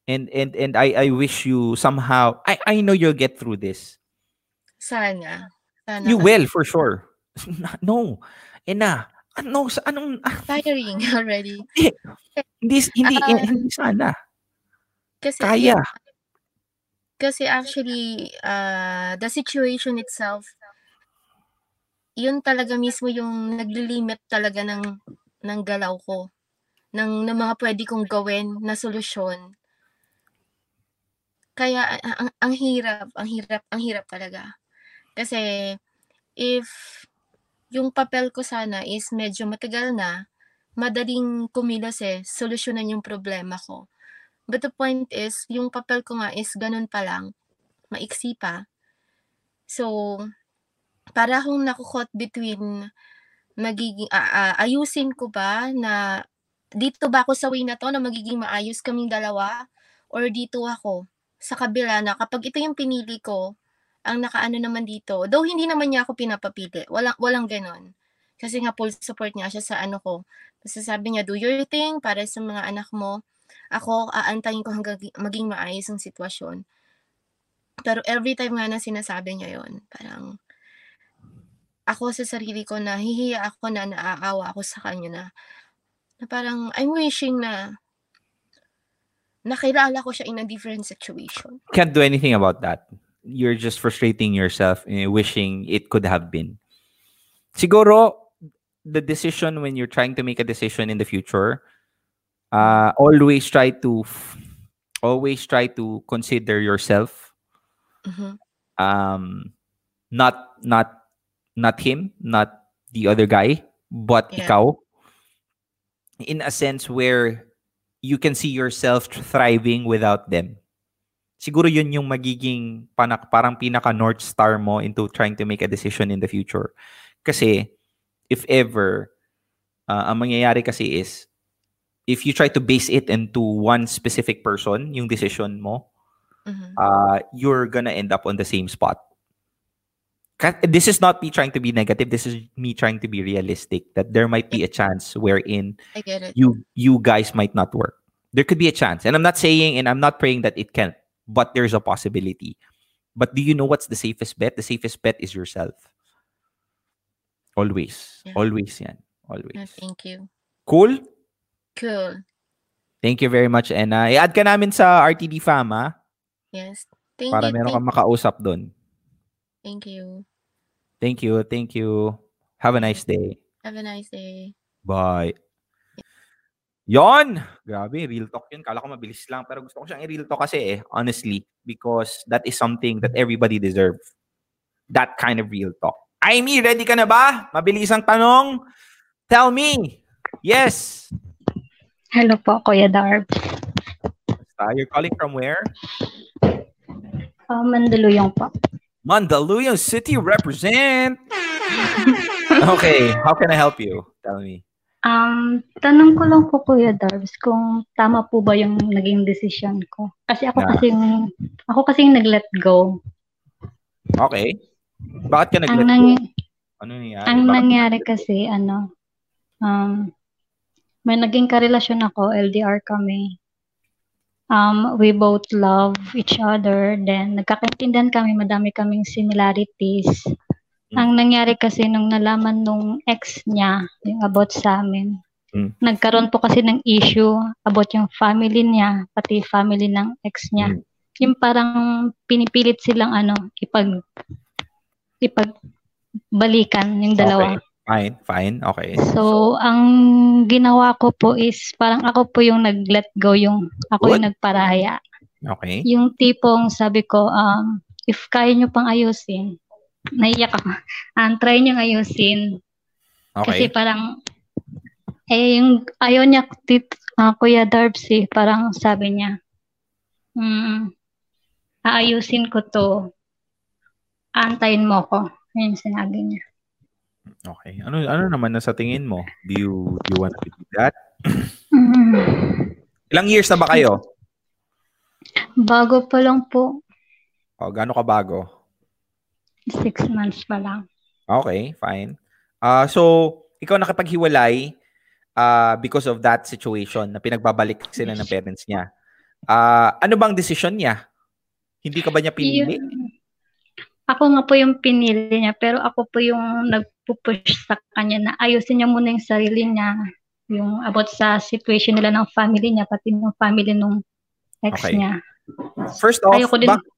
And and and I I wish you somehow I I know you'll get through this. Sana. Sana You will for sure. [laughs] no. Ena, ano sa anong tiring [laughs] already. hindi hindi Ah, hindi sana. Kasi Kaya. Kasi actually uh, the situation itself yun talaga mismo yung naglilimit talaga ng ng galaw ko. ng, ng mga pwede kong gawin na solusyon. Kaya ang, ang hirap, ang hirap, ang hirap talaga. Kasi if yung papel ko sana is medyo matagal na, madaling kumilos eh, solusyonan yung problema ko. But the point is, yung papel ko nga is ganun pa lang, maiksi pa. So, para akong nakukot between magiging, ah, ah, ayusin ko ba na dito ba ako sa way na to na magiging maayos kaming dalawa or dito ako sa kabila na kapag ito yung pinili ko, ang nakaano naman dito, though hindi naman niya ako pinapapili, walang, walang ganon. Kasi nga full support niya siya sa ano ko. Sabi niya, do your thing para sa mga anak mo. Ako, aantayin ko hanggang gi- maging maayos ang sitwasyon. Pero every time nga na sinasabi niya yon parang ako sa sarili ko na hihiya ako na naaawa ako sa kanya na, na parang I'm wishing na nakilala ko siya in a different situation. Can't do anything about that. You're just frustrating yourself, eh, wishing it could have been. Siguro, the decision when you're trying to make a decision in the future, uh, always try to always try to consider yourself Mhm. um not not not him not the other guy but Yeah. ikaw in a sense where you can see yourself thriving without them siguro yun yung magiging panak parang pinaka north star mo into trying to make a decision in the future kasi if ever uh, ang mangyayari kasi is if you try to base it into one specific person yung decision mo Mhm. uh, you're gonna end up on the same spot. This is not me trying to be negative. This is me trying to be realistic. That there might be a chance wherein I get it. you you guys might not work. There could be a chance, and I'm not saying and I'm not praying that it can, but there's a possibility. But do you know what's the safest bet? The safest bet is yourself. Always, Yeah. always, yan, Ah, always. Thank you. Cool. Cool. Thank you very much, uh, i-add ka namin sa RTD fam, ha? Yes. Thank Para you. meron Thank, kang makausap doon. thank you. Thank you. Thank you. Have a nice day. Have a nice day. Bye. Yon! Grabe, real talk yun. Kala ko mabilis lang. Pero gusto ko siyang i-real talk kasi eh, honestly. Because that is something that everybody deserve. That kind of real talk. Amy, ready ka na ba? Mabilis ang tanong. Tell me. Yes. Hello po, Kuya Darb. Uh, you're calling from where? Uh, Mandaluyong po. Mandaluyong City represent. [laughs] okay, how can I help you? Tell me. Um, tanong ko lang po Kuya Darbs kung tama po ba yung naging decision ko. Kasi ako Na. kasing ako kasing nag-let go. Okay. Bakit ka Ang nag-let nang go? Ano nangyari? ang Bakit- nangyari kasi ano um may naging karelasyon ako, LDR kami. Um, we both love each other. Then, nagkakaintindihan kami, madami kaming similarities. Ang nangyari kasi nung nalaman nung ex niya, yung about sa amin, Mm. nagkaroon po kasi ng issue about yung family niya, pati family ng ex niya. Mm. Yung parang pinipilit silang ano, ipag ipagbalikan yung dalawa. Okay. Fine, fine. Okay. So, ang ginawa ko po is parang ako po yung nag-let go yung ako yung nagparaya. Okay. Yung tipong sabi ko, um, if kaya nyo pang ayusin, naiyak ako. Um, [laughs] try nyo ayusin. Kasi Okay. parang, eh, yung ayaw niya, tit, ah, Kuya Darbsy, parang sabi niya, hmm, aayusin ko to, antayin mo ko. Yun yung sinabi niya. Okay. Ano ano naman na sa tingin mo? Do you do you want to do that? Mm. Ilang years na ba kayo? Bago pa lang po, O gaano ka bago? six months pa lang. Okay, fine. Ah, so ikaw nakipaghiwalay ah because of that situation na pinagbabalik sila ng parents niya. Ah, ano bang decision niya? Hindi ka ba niya pinili? Yun. Ako nga po yung pinili niya, pero ako po yung nagpupush sa kanya na ayusin niya muna yung sarili niya, yung about sa situation nila ng family niya, pati yung family nung ex Okay. niya. First off, Ayoko din- bak-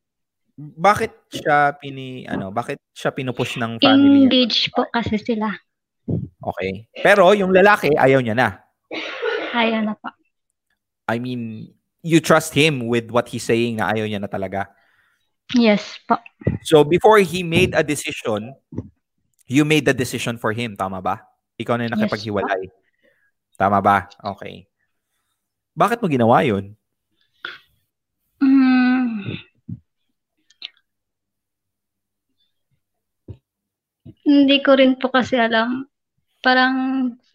bakit siya pini ano, bakit siya pinupush ng family niya? Engage po kasi sila. Okay. Pero yung lalaki ayaw niya na. Ayaw na po. I mean, you trust him with what he's saying na ayaw niya na talaga. Yes po. So before he made a decision, you made the decision for him, tama ba? Ikaw na yung Yes, nakipaghiwalay. Tama ba? Okay. Bakit mo ginawa yun? Mm. Hindi ko rin po kasi alam. Parang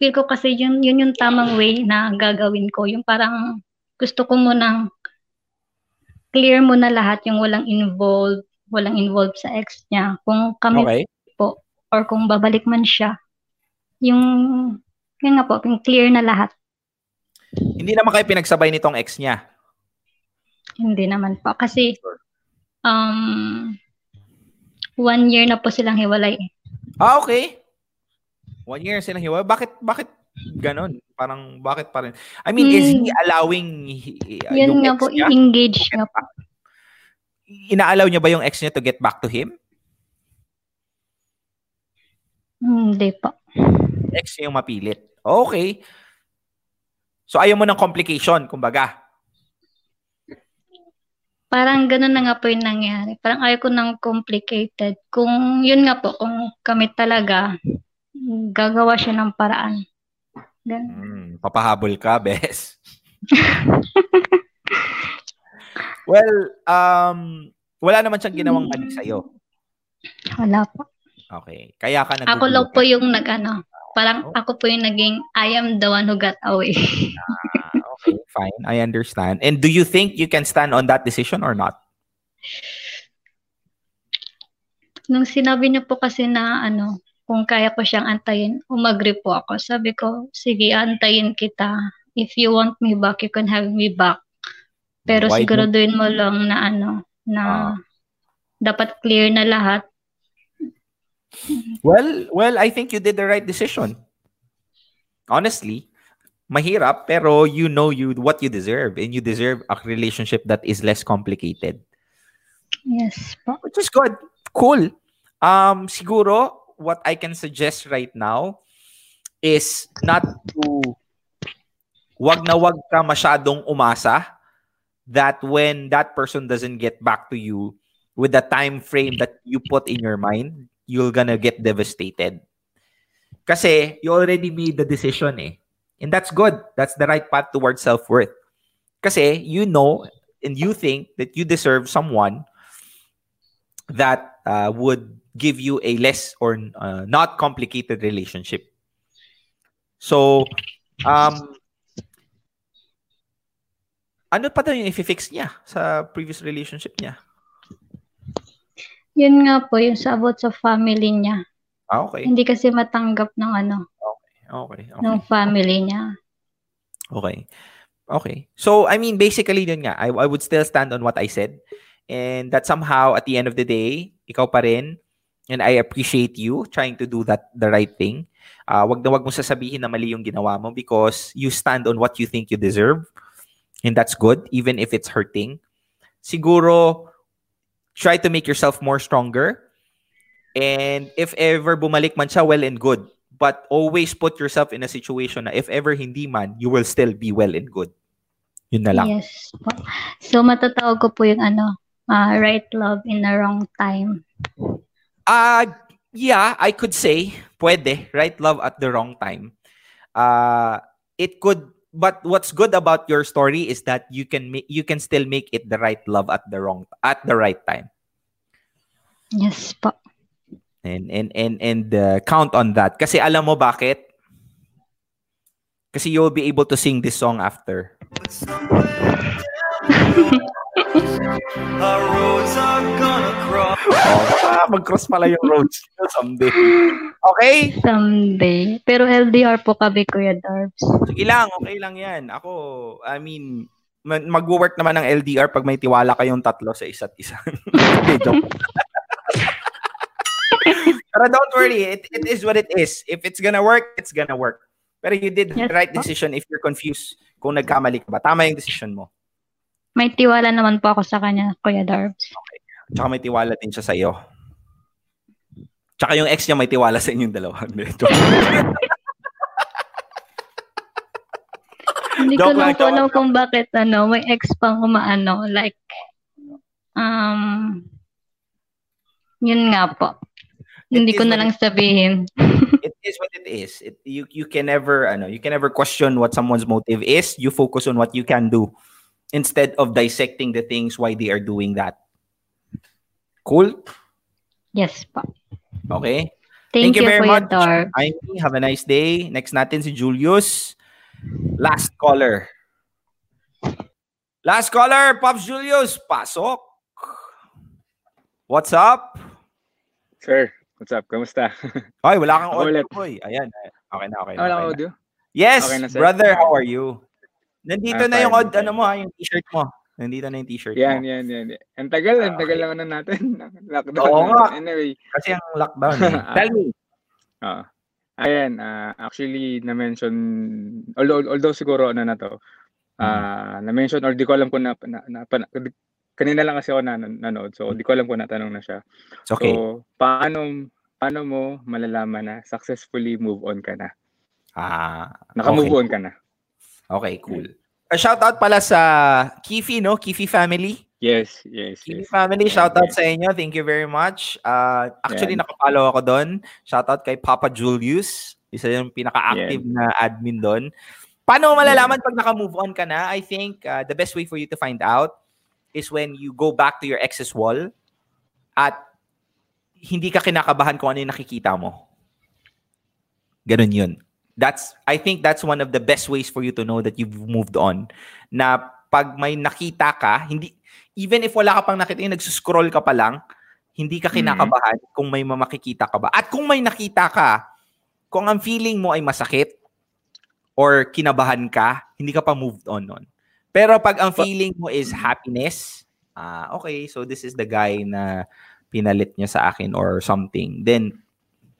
feel ko kasi yun, yun yung tamang way na gagawin ko. Yung parang gusto ko munang clear mo na lahat yung walang involved, walang involved sa ex niya. Kung kami Okay. po or kung babalik man siya. Yung yun nga po, yung clear na lahat. Hindi naman kayo pinagsabay nitong ex niya. Hindi naman po. Kasi, um, one year na po silang hiwalay. eh. Ah, okay. One year silang hiwa. Bakit, bakit ganon? Parang, bakit pa rin? I mean, is he Hmm. allowing uh, Yun yung nga ex po, niya? engage nga po. Inaalaw niya ba yung ex niya to get back to him? Hindi po. Ex niya yung mapilit. Okay. So, ayaw mo ng complication, kumbaga. Parang ganun na nga po yung nangyari. Parang ayaw ko ng complicated. Kung yun nga po, kung kami talaga, gagawa siya ng paraan. Ganun. Hmm, papahabol ka, [laughs] bes. [laughs] well, um, wala naman siyang ginawang mali sa'yo. Wala po. Okay. Kaya ka Ako nagugulo lang po yung nag ano, parang ako po yung naging I am the one who got away. Okay, fine. I understand. And do you think you can stand on that decision or not? Nung sinabi niyo po kasi na ano, kung kaya ko siyang antayin, umagri po ako. Sabi ko, sige, antayin kita. If you want me back, you can have me back. Pero Why siguraduhin mo lang na ano, na Ah. dapat clear na lahat. Well, well, I think you did the right decision. Honestly, mahirap pero you know you what you deserve and you deserve a relationship that is less complicated. Yes po. Which is good. Cool. Um siguro what I can suggest right now is not to wag na wag ka masyadong umasa that when that person doesn't get back to you with the time frame that you put in your mind, you're gonna get devastated. Kasi you already made the decision eh. And that's good. That's the right path towards self-worth. Kasi you know and you think that you deserve someone that uh, would give you a less or uh, not complicated relationship. So, um, ano pa daw yung i-fix niya sa previous relationship niya? Yun nga po, yung sa about sa family niya. Ah, okay. Hindi kasi matanggap ng ano, Okay. okay. ng family niya. Okay. Okay. So, I mean, basically, yun nga, I, I would still stand on what I said. And that somehow, at the end of the day, ikaw pa rin, and I appreciate you trying to do that the right thing. Uh, wag na wag mo sasabihin na mali yung ginawa mo because you stand on what you think you deserve. And that's good, even if it's hurting. Siguro, try to make yourself more stronger. And if ever bumalik man siya, well and good. But always put yourself in a situation na if ever hindi man, you will still be well and good. Yun na lang. Yes. So matatawag ko po yung ano, ah, right love in the wrong time. Uh, yeah, I could say, pwede, right love at the wrong time. Uh, it could, but what's good about your story is that you can make, you can still make it the right love at the wrong, at the right time. Yes po. And, and, and, and uh, count on that. Kasi alam mo bakit? Kasi you'll be able to sing this song after. Our roads are gonna cross. Oh, ah, mag-cross pala yung roads someday. Okay? Someday. Pero LDR po kami, Kuya Darbs. Sige lang, okay lang yan. Ako, I mean, ma- mag-work naman ng LDR pag may tiwala kayong tatlo sa isa't isa. [laughs] Hindi, joke. [laughs] Pero don't worry, it, it is what it is. If it's gonna work, it's gonna work. Pero you did the Yes, right po. decision if you're confused kung nagkamali ka ba. Tama yung decision mo. May tiwala naman po ako sa kanya, Kuya Darbs. Tsaka may tiwala din siya sa'yo. Tsaka yung ex niya may tiwala sa inyong dalawa. Hindi. Hindi ko Joke lang po alam kung bakit ano, may ex pang umaano. Like, um, yun nga po. Hindi is ko na lang sabihin. [laughs] it is what it is. It, you you can never ano, you can never question what someone's motive is. You focus on what you can do instead of dissecting the things why they are doing that. Cool? Yes po. Okay. Thank, you, very much. Darb. Amy, have a nice day. Next natin si Julius. Last caller. Last caller, Pops Julius. Pasok. What's up? Sir, what's up? Kamusta? Ay, wala kang audio, ulit. boy. Ayan. Eh. Okay na, okay na. Ah, wala okay kang audio? Yes, Okay na, brother, how are you? Nandito I'm na yung odd, ano mo, ha, yung t-shirt mo. Nandito na yung t-shirt Yan, mo. yan, yan. yan. Ang tagal, ang tagal lang na natin. [laughs] Lockdown Oo nga. Anyway. Kasi ang lockdown eh. [laughs] Tell me. Oo. Ayan, ah, actually, na-mention, although, although siguro ano na to, ah, na-mention, or di ko alam kung na, na, na, na- kanina lang kasi ako na, nanood, so di ko alam kung natanong na siya. It's okay. So, paano, paano mo malalaman na successfully move on ka na? Ah, Naka-move okay. on ka na. Okay, cool. A shout out pala sa Kifi, no? Kifi family. Yes, yes, Kifi yes. family, shout out sa inyo. Thank you very much. Uh, actually, Yan. nakapalo ako doon. Shout out kay Papa Julius. Isa yung pinaka-active na admin doon. Paano malalaman pag naka-move on ka na? I think uh, the best way for you to find out is when you go back to your ex's wall at hindi ka kinakabahan kung ano yung nakikita mo. Ganun yun. That's, I think that's one of the best ways for you to know that you've moved on. Na pag may nakita ka, hindi, even if wala ka pang nakita, yung nagsuscroll ka pa lang, hindi ka kinakabahan kung may mamakikita ka ba. At kung may nakita ka, kung ang feeling mo ay masakit or kinabahan ka, hindi ka pa moved on nun. Pero pag ang feeling mo is happiness, ah okay, so this is the guy na pinalit niya sa akin or something, then the,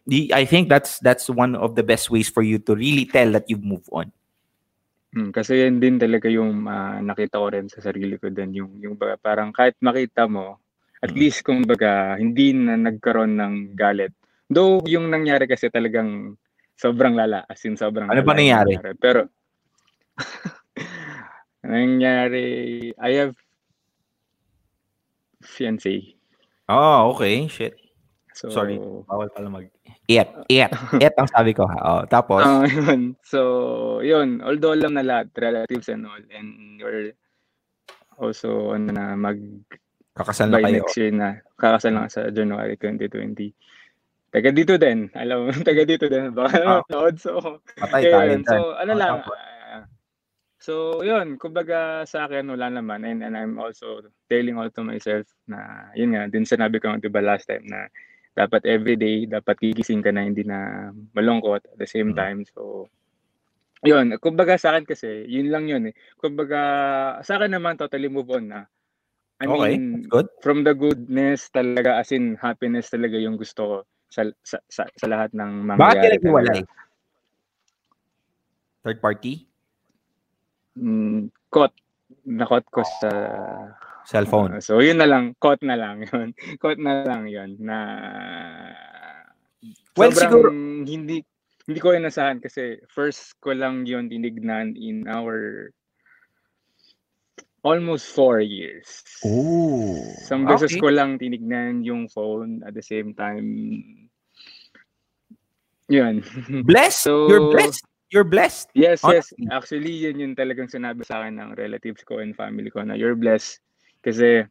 I think that's that's one of the best ways for you to really tell that you've moved on. Hmm, kasi yan din talaga yung ah, nakita ko rin sa sarili ko din yung yung parang kahit makita mo at least kumbaga hindi na nagkaroon ng galit. Though yung nangyari kasi talagang sobrang lala as in sobrang Ano lala yung nangyari? Pero [laughs] nangyari I have fiancé. Oh, okay. Shit. So, Sorry. Bawal pala mag... It. It. [laughs] It ang sabi ko. Ha? Oh, tapos? Ah, [laughs] yun. So, yun. Although alam na lahat, relatives and all, and you're also, ano na, mag, Kakasal na by kayo. next year na. Kakasal na sa January 2020. Taga dito din. Alam mo, [laughs] taga dito din. Baka Ah. manood. So, Patay tayo. So, ano Oh, lang. so, yun. Kumbaga sa akin, wala naman. And, and I'm also telling all to myself na, yun nga, din sinabi ko nga, diba last time na dapat everyday, dapat gigising ka na hindi na malungkot at the same Mm. time. So, yun. Kumbaga sa akin kasi, yun lang yun eh. Kumbaga, sa akin naman, totally move on na. I Okay, mean, that's good. from the goodness talaga, as in happiness talaga yung gusto ko sa, sa, sa, sa lahat ng Bakit ka mangyayari naghiwalay? talaga. Third party? Mm, caught. Nakot ko sa Cellphone. Ah, so yun na lang, caught na lang yun. [laughs] caught na lang yun na Well, sobrang siguro- hindi hindi ko inasahan kasi first ko lang yun tinignan in our almost four years. Ooh. Isang beses okay. ko lang tinignan yung phone at the same time. Yun. [laughs] Blessed. So, You're blessed. You're blessed. Yes, yes. Actually, yun yung talagang sinabi sa akin ng relatives ko and family ko na you're blessed. Kasi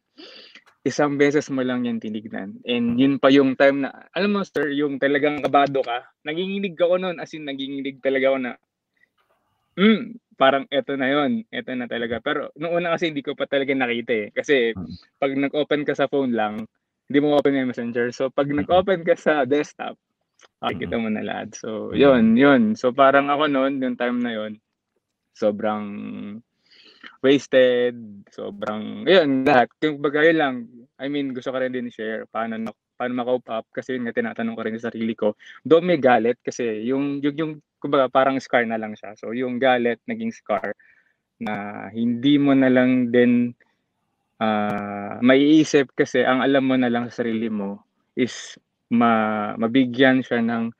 isang beses mo lang yan tinignan. And yun pa yung time na, alam mo sir, yung talagang kabado ka, nanginginig ako noon, as in nanginginig talaga ako na, hmm, parang eto na yon eto na talaga. Pero nung una kasi hindi ko pa talaga nakita eh. Kasi pag nag-open ka sa phone lang, hindi mo open yung messenger. So pag nag-open ka sa desktop, makikita mo na lahat. So yun, yun. So parang ako noon, yung time na yun, sobrang wasted, sobrang, yun, lahat. Kung bagay lang, I mean, gusto ko rin din i-share paano, na, paano ma-cope up kasi yun nga tinatanong ko rin sa sarili ko. Doon may galit kasi yung, yung, yung kumbaga, parang scar na lang siya. So yung galit naging scar na hindi mo na lang din ah maiisip kasi ang alam mo na lang sa sarili mo is ma, mabigyan siya ng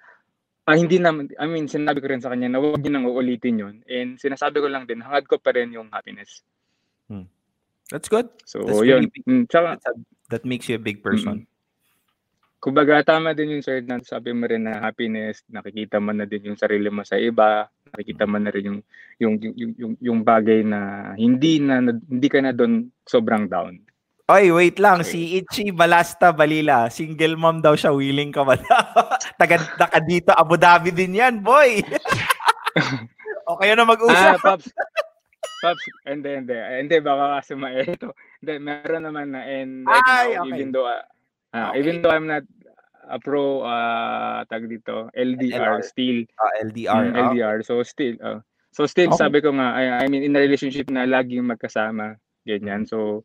ah, hindi naman, I mean, sinabi ko rin sa kanya na huwag niyo nang uulitin yun. And sinasabi ko lang din, hangad ko pa rin yung happiness. That's good. So, That's yun. really big. Mm, tsaka, a- that makes you a big person. kumbaga, tama din yung sir na sabi mo rin na happiness, nakikita mo na din yung sarili mo sa iba, nakikita mo na rin yung yung yung yung, yung, yung bagay na hindi na hindi ka na doon sobrang down. Oy, wait lang. Si Ichi Balasta Balila. Single mom daw siya. Willing ka ba daw? [laughs] Taga, taga dito. Abu Dhabi din yan, boy. [laughs] o kayo na Ah, mag-usap. Pops. Pops, hindi, hindi. Hindi, baka kasi ito. Hindi, meron naman na. And Ay, now, okay. even though, uh, ah, Okay. even though I'm not a pro, uh, tag dito, LDR, LDR. still. Ah, LDR. Mm, ah. LDR. So, still, uh, so still, Okay. sabi ko nga, I, I mean, in a relationship na laging magkasama, ganyan. So,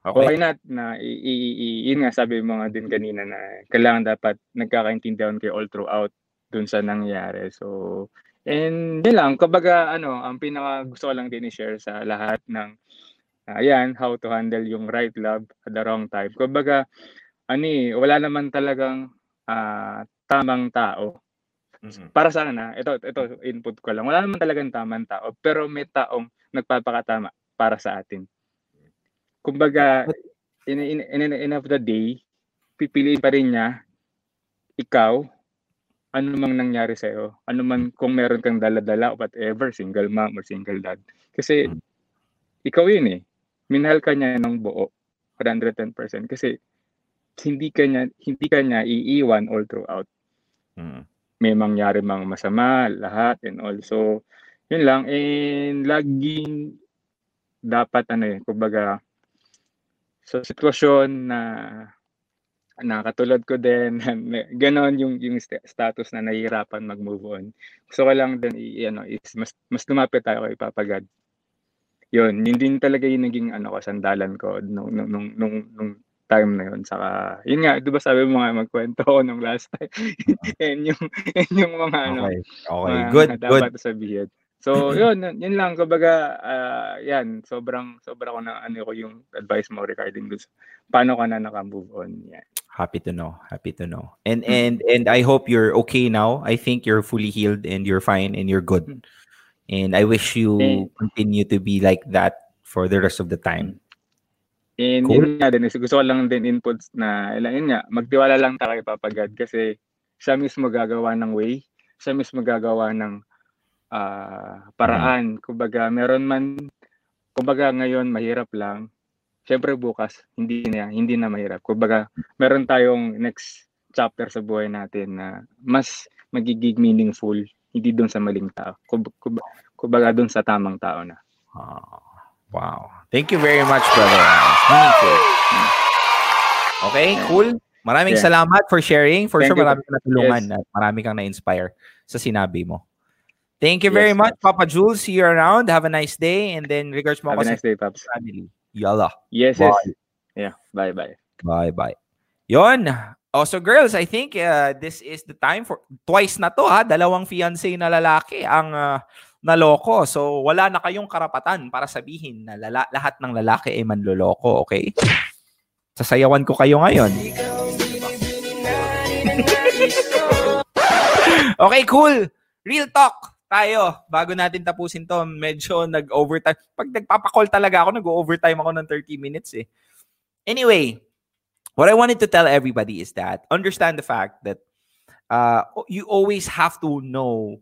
Okay. why not na, i, i, i- yun nga, sabi mo nga din kanina na kailangan dapat nagkakaintindihan kayo all throughout dun sa nangyari. So, and yun lang, kumbaga, ano, ang pinaka gusto ko lang din i-share sa lahat ng, ayan, how to handle yung right love at the wrong time. Kumbaga, ano eh, wala naman talagang ah, tamang tao. Para sa ha, ito, ito input ko lang. Wala naman talagang tamang tao, pero may taong nagpapakatama para sa atin. Kumbaga, in, in, in, in of the day, pipiliin pa rin niya ikaw, ano mang nangyari sa'yo, ano man kung meron kang dala-dala, whatever, single mom or single dad. Kasi, ikaw yun eh. Minahal ka niya ng buo, 110%. Kasi, hindi ka niya, hindi ka niya iiwan all throughout. May mangyari mang masama, lahat, and also, yun lang, and laging dapat ano eh, kumbaga, sa sitwasyon na na katulad ko din, [laughs] ganon yung, yung st- status na nahihirapan mag-move on. Gusto ko lang din, i, ano, is mas, mas lumapit tayo kay Papa God. Yun, yun din talaga yung naging ano ko, sandalan ko nung, nung, nung, nung, nung time na yun. Saka, yun nga, di ba sabi mo nga, magkwento ko nung last time. [laughs] and yung, and yung mga ano, Okay. Okay. mga Good, dapat good. sabihin. So, yun, yun lang. Kumbaga, ah, yan, sobrang, sobra ko na, ano ko yung advice mo regarding dun sa paano ka na naka-move on. Yan. Happy to know. Happy to know. And and and I hope you're okay now. I think you're fully healed and you're fine and you're good. And I wish you Thank- continue to be like that for the rest of the time. And Cool. yun nga din, gusto ko lang din inputs na, yun nga, magtiwala lang tayo kay Papa God kasi siya mismo gagawa ng way, siya mismo gagawa ng ah, paraan. Kumbaga, meron man, kumbaga ngayon mahirap lang, syempre bukas, hindi na, hindi na mahirap. Kumbaga, meron tayong next chapter sa buhay natin na mas magiging meaningful, hindi doon sa maling tao. Kub- Kumbaga, doon sa tamang tao na. Wow. Thank you very much, brother. Meaningful. Okay, cool. Maraming Yeah. salamat for sharing. For Thank sure, marami kang natulungan Yes. at marami kang na-inspire sa sinabi mo. Thank you very Yes, much, Papa Jules. See you around. Have a nice day. And then, regards mo Have a nice day, Paps. family. Yalla. Yes, Bye. yes. Yeah, bye-bye. Bye-bye. Yon. Also, girls, I think uh, this is the time for twice na to ha. Dalawang fiancé na lalaki ang uh, naloko. So, wala na kayong karapatan para sabihin na lala- lahat ng lalaki ay manloloko, okay? Sasayawan ko kayo ngayon. [laughs] okay, cool. Real talk tayo. Bago natin tapusin to, medyo nag-overtime. Pag nagpapakall talaga ako, nag-overtime ako ng 30 minutes eh. Anyway, what I wanted to tell everybody is that understand the fact that uh, you always have to know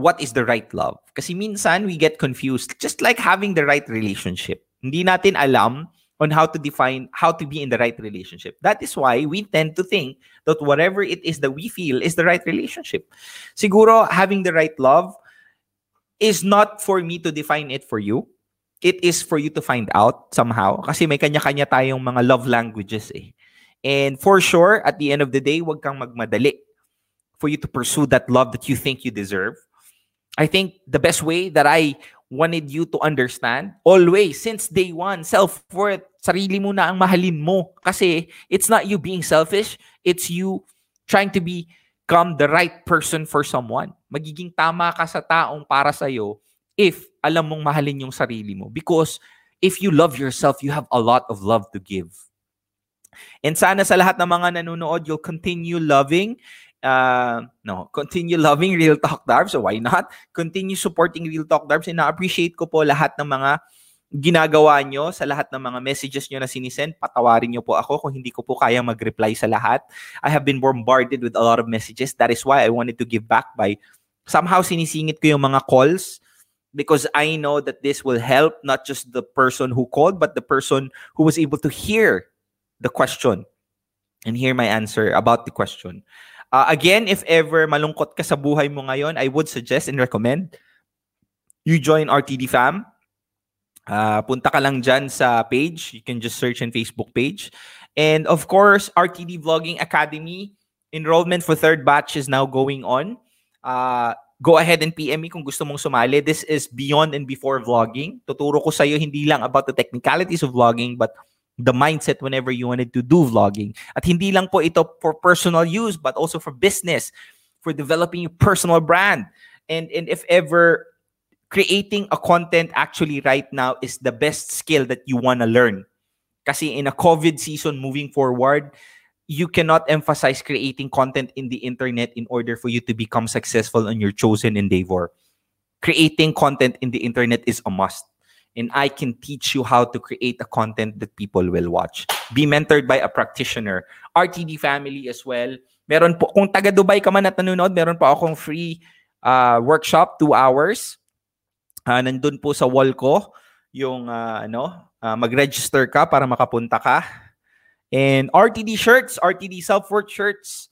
what is the right love. Kasi minsan we get confused, just like having the right relationship. Hindi natin alam on how to define how to be in the right relationship. That is why we tend to think that whatever it is that we feel is the right relationship. Siguro having the right love is not for me to define it for you. It is for you to find out somehow. Kasi may kanya-kanya tayong mga love languages eh. And for sure, at the end of the day, wag kang magmadali for you to pursue that love that you think you deserve. I think the best way that I wanted you to understand, always, since day one, self-worth, sarili mo na ang mahalin mo. Kasi it's not you being selfish, it's you trying to become the right person for someone. Magiging tama ka sa taong para sa'yo if alam mong mahalin yung sarili mo. Because if you love yourself, you have a lot of love to give. And sana sa lahat ng mga nanonood, you'll continue loving uh, no, continue loving Real Talk Darbs. So why not? Continue supporting Real Talk Darbs. And na-appreciate ko po lahat ng mga ginagawa nyo sa lahat ng mga messages nyo na sinisend. Patawarin nyo po ako kung hindi ko po kaya mag-reply sa lahat. I have been bombarded with a lot of messages. That is why I wanted to give back by somehow sinisingit ko yung mga calls because I know that this will help not just the person who called, but the person who was able to hear the question and hear my answer about the question. Uh, again, if ever malungkot ka sa buhay mo ngayon, I would suggest and recommend you join RTD Fam. Uh, punta ka lang dyan sa page. You can just search in Facebook page. And of course, RTD Vlogging Academy, enrollment for third batch is now going on. Uh, go ahead and PM me kung gusto mong sumali. This is beyond and before vlogging. Tuturo ko sa'yo hindi lang about the technicalities of vlogging, but the mindset whenever you wanted to do vlogging. At hindi lang po ito for personal use, but also for business, for developing your personal brand. And, and if ever creating a content actually right now is the best skill that you want to learn. Kasi in a COVID season moving forward, you cannot emphasize creating content in the internet in order for you to become successful on your chosen endeavor. Creating content in the internet is a must. And I can teach you how to create a content that people will watch. Be mentored by a practitioner. RTD family as well. Meron po, kung taga Dubai ka man at nanonood, meron po akong free uh, workshop, two hours uh, nandun po sa wall ko yung uh, ano, uh, mag-register ka para makapunta ka. And RTD shirts, RTD self-worth shirts.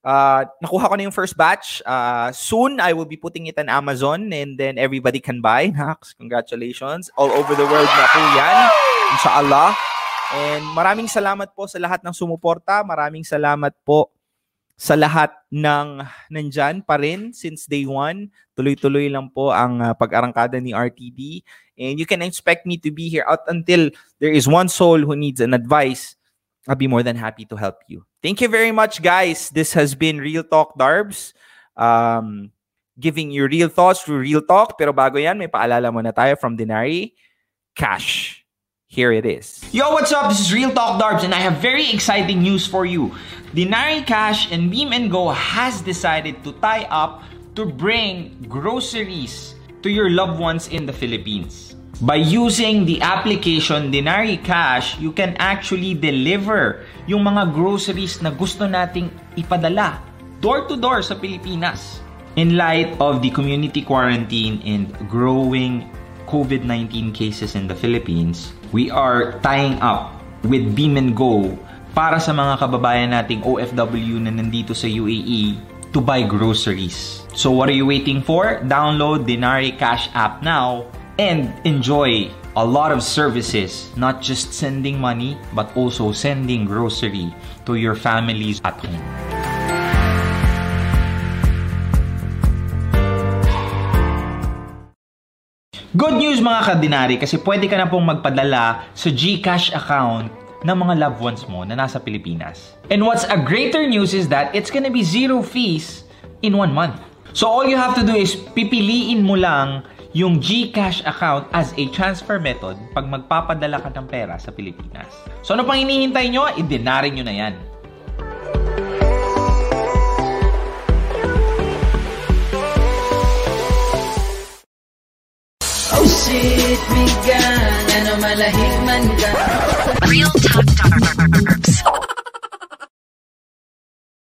Uh, nakuha ko na yung first batch. Uh, soon, I will be putting it on Amazon and then everybody can buy. [laughs] Nax, congratulations. All over the world na po yan. Inshallah. And maraming salamat po sa lahat ng sumuporta. Maraming salamat po sa lahat ng nandyan pa rin since day one. Tuloy-tuloy lang po ang uh, pag-arangkada ni RTD. And you can expect me to be here out until there is one soul who needs an advice. I'll be more than happy to help you. Thank you very much, guys. This has been Real Talk Darbs. Um, giving you real thoughts through real talk. Pero bago yan, may paalala muna tayo from Denari. Cash. Here it is. Yo, what's up? This is Real Talk Darbs and I have very exciting news for you. Dinari Cash and Beam and Go has decided to tie up to bring groceries to your loved ones in the Philippines. By using the application Dinari Cash, you can actually deliver yung mga groceries na gusto nating ipadala door to door sa Pilipinas. In light of the community quarantine and growing COVID-19 cases in the Philippines, we are tying up with Beam and Go para sa mga kababayan nating OFW na nandito sa UAE to buy groceries. So what are you waiting for? Download Dinari Cash app now and enjoy a lot of services, not just sending money, but also sending grocery to your families at home. Good news mga kadinari kasi pwede ka na pong magpadala sa GCash account ng mga loved ones mo na nasa Pilipinas. And what's a greater news is that it's gonna be zero fees in one month. So all you have to do is pipiliin mo lang yung GCash account as a transfer method pag magpapadala ka ng pera sa Pilipinas. So ano pang hinihintay nyo? Idinari nyo na yan. Pusit, migan, ano malahig man ka Real Talk Darbs.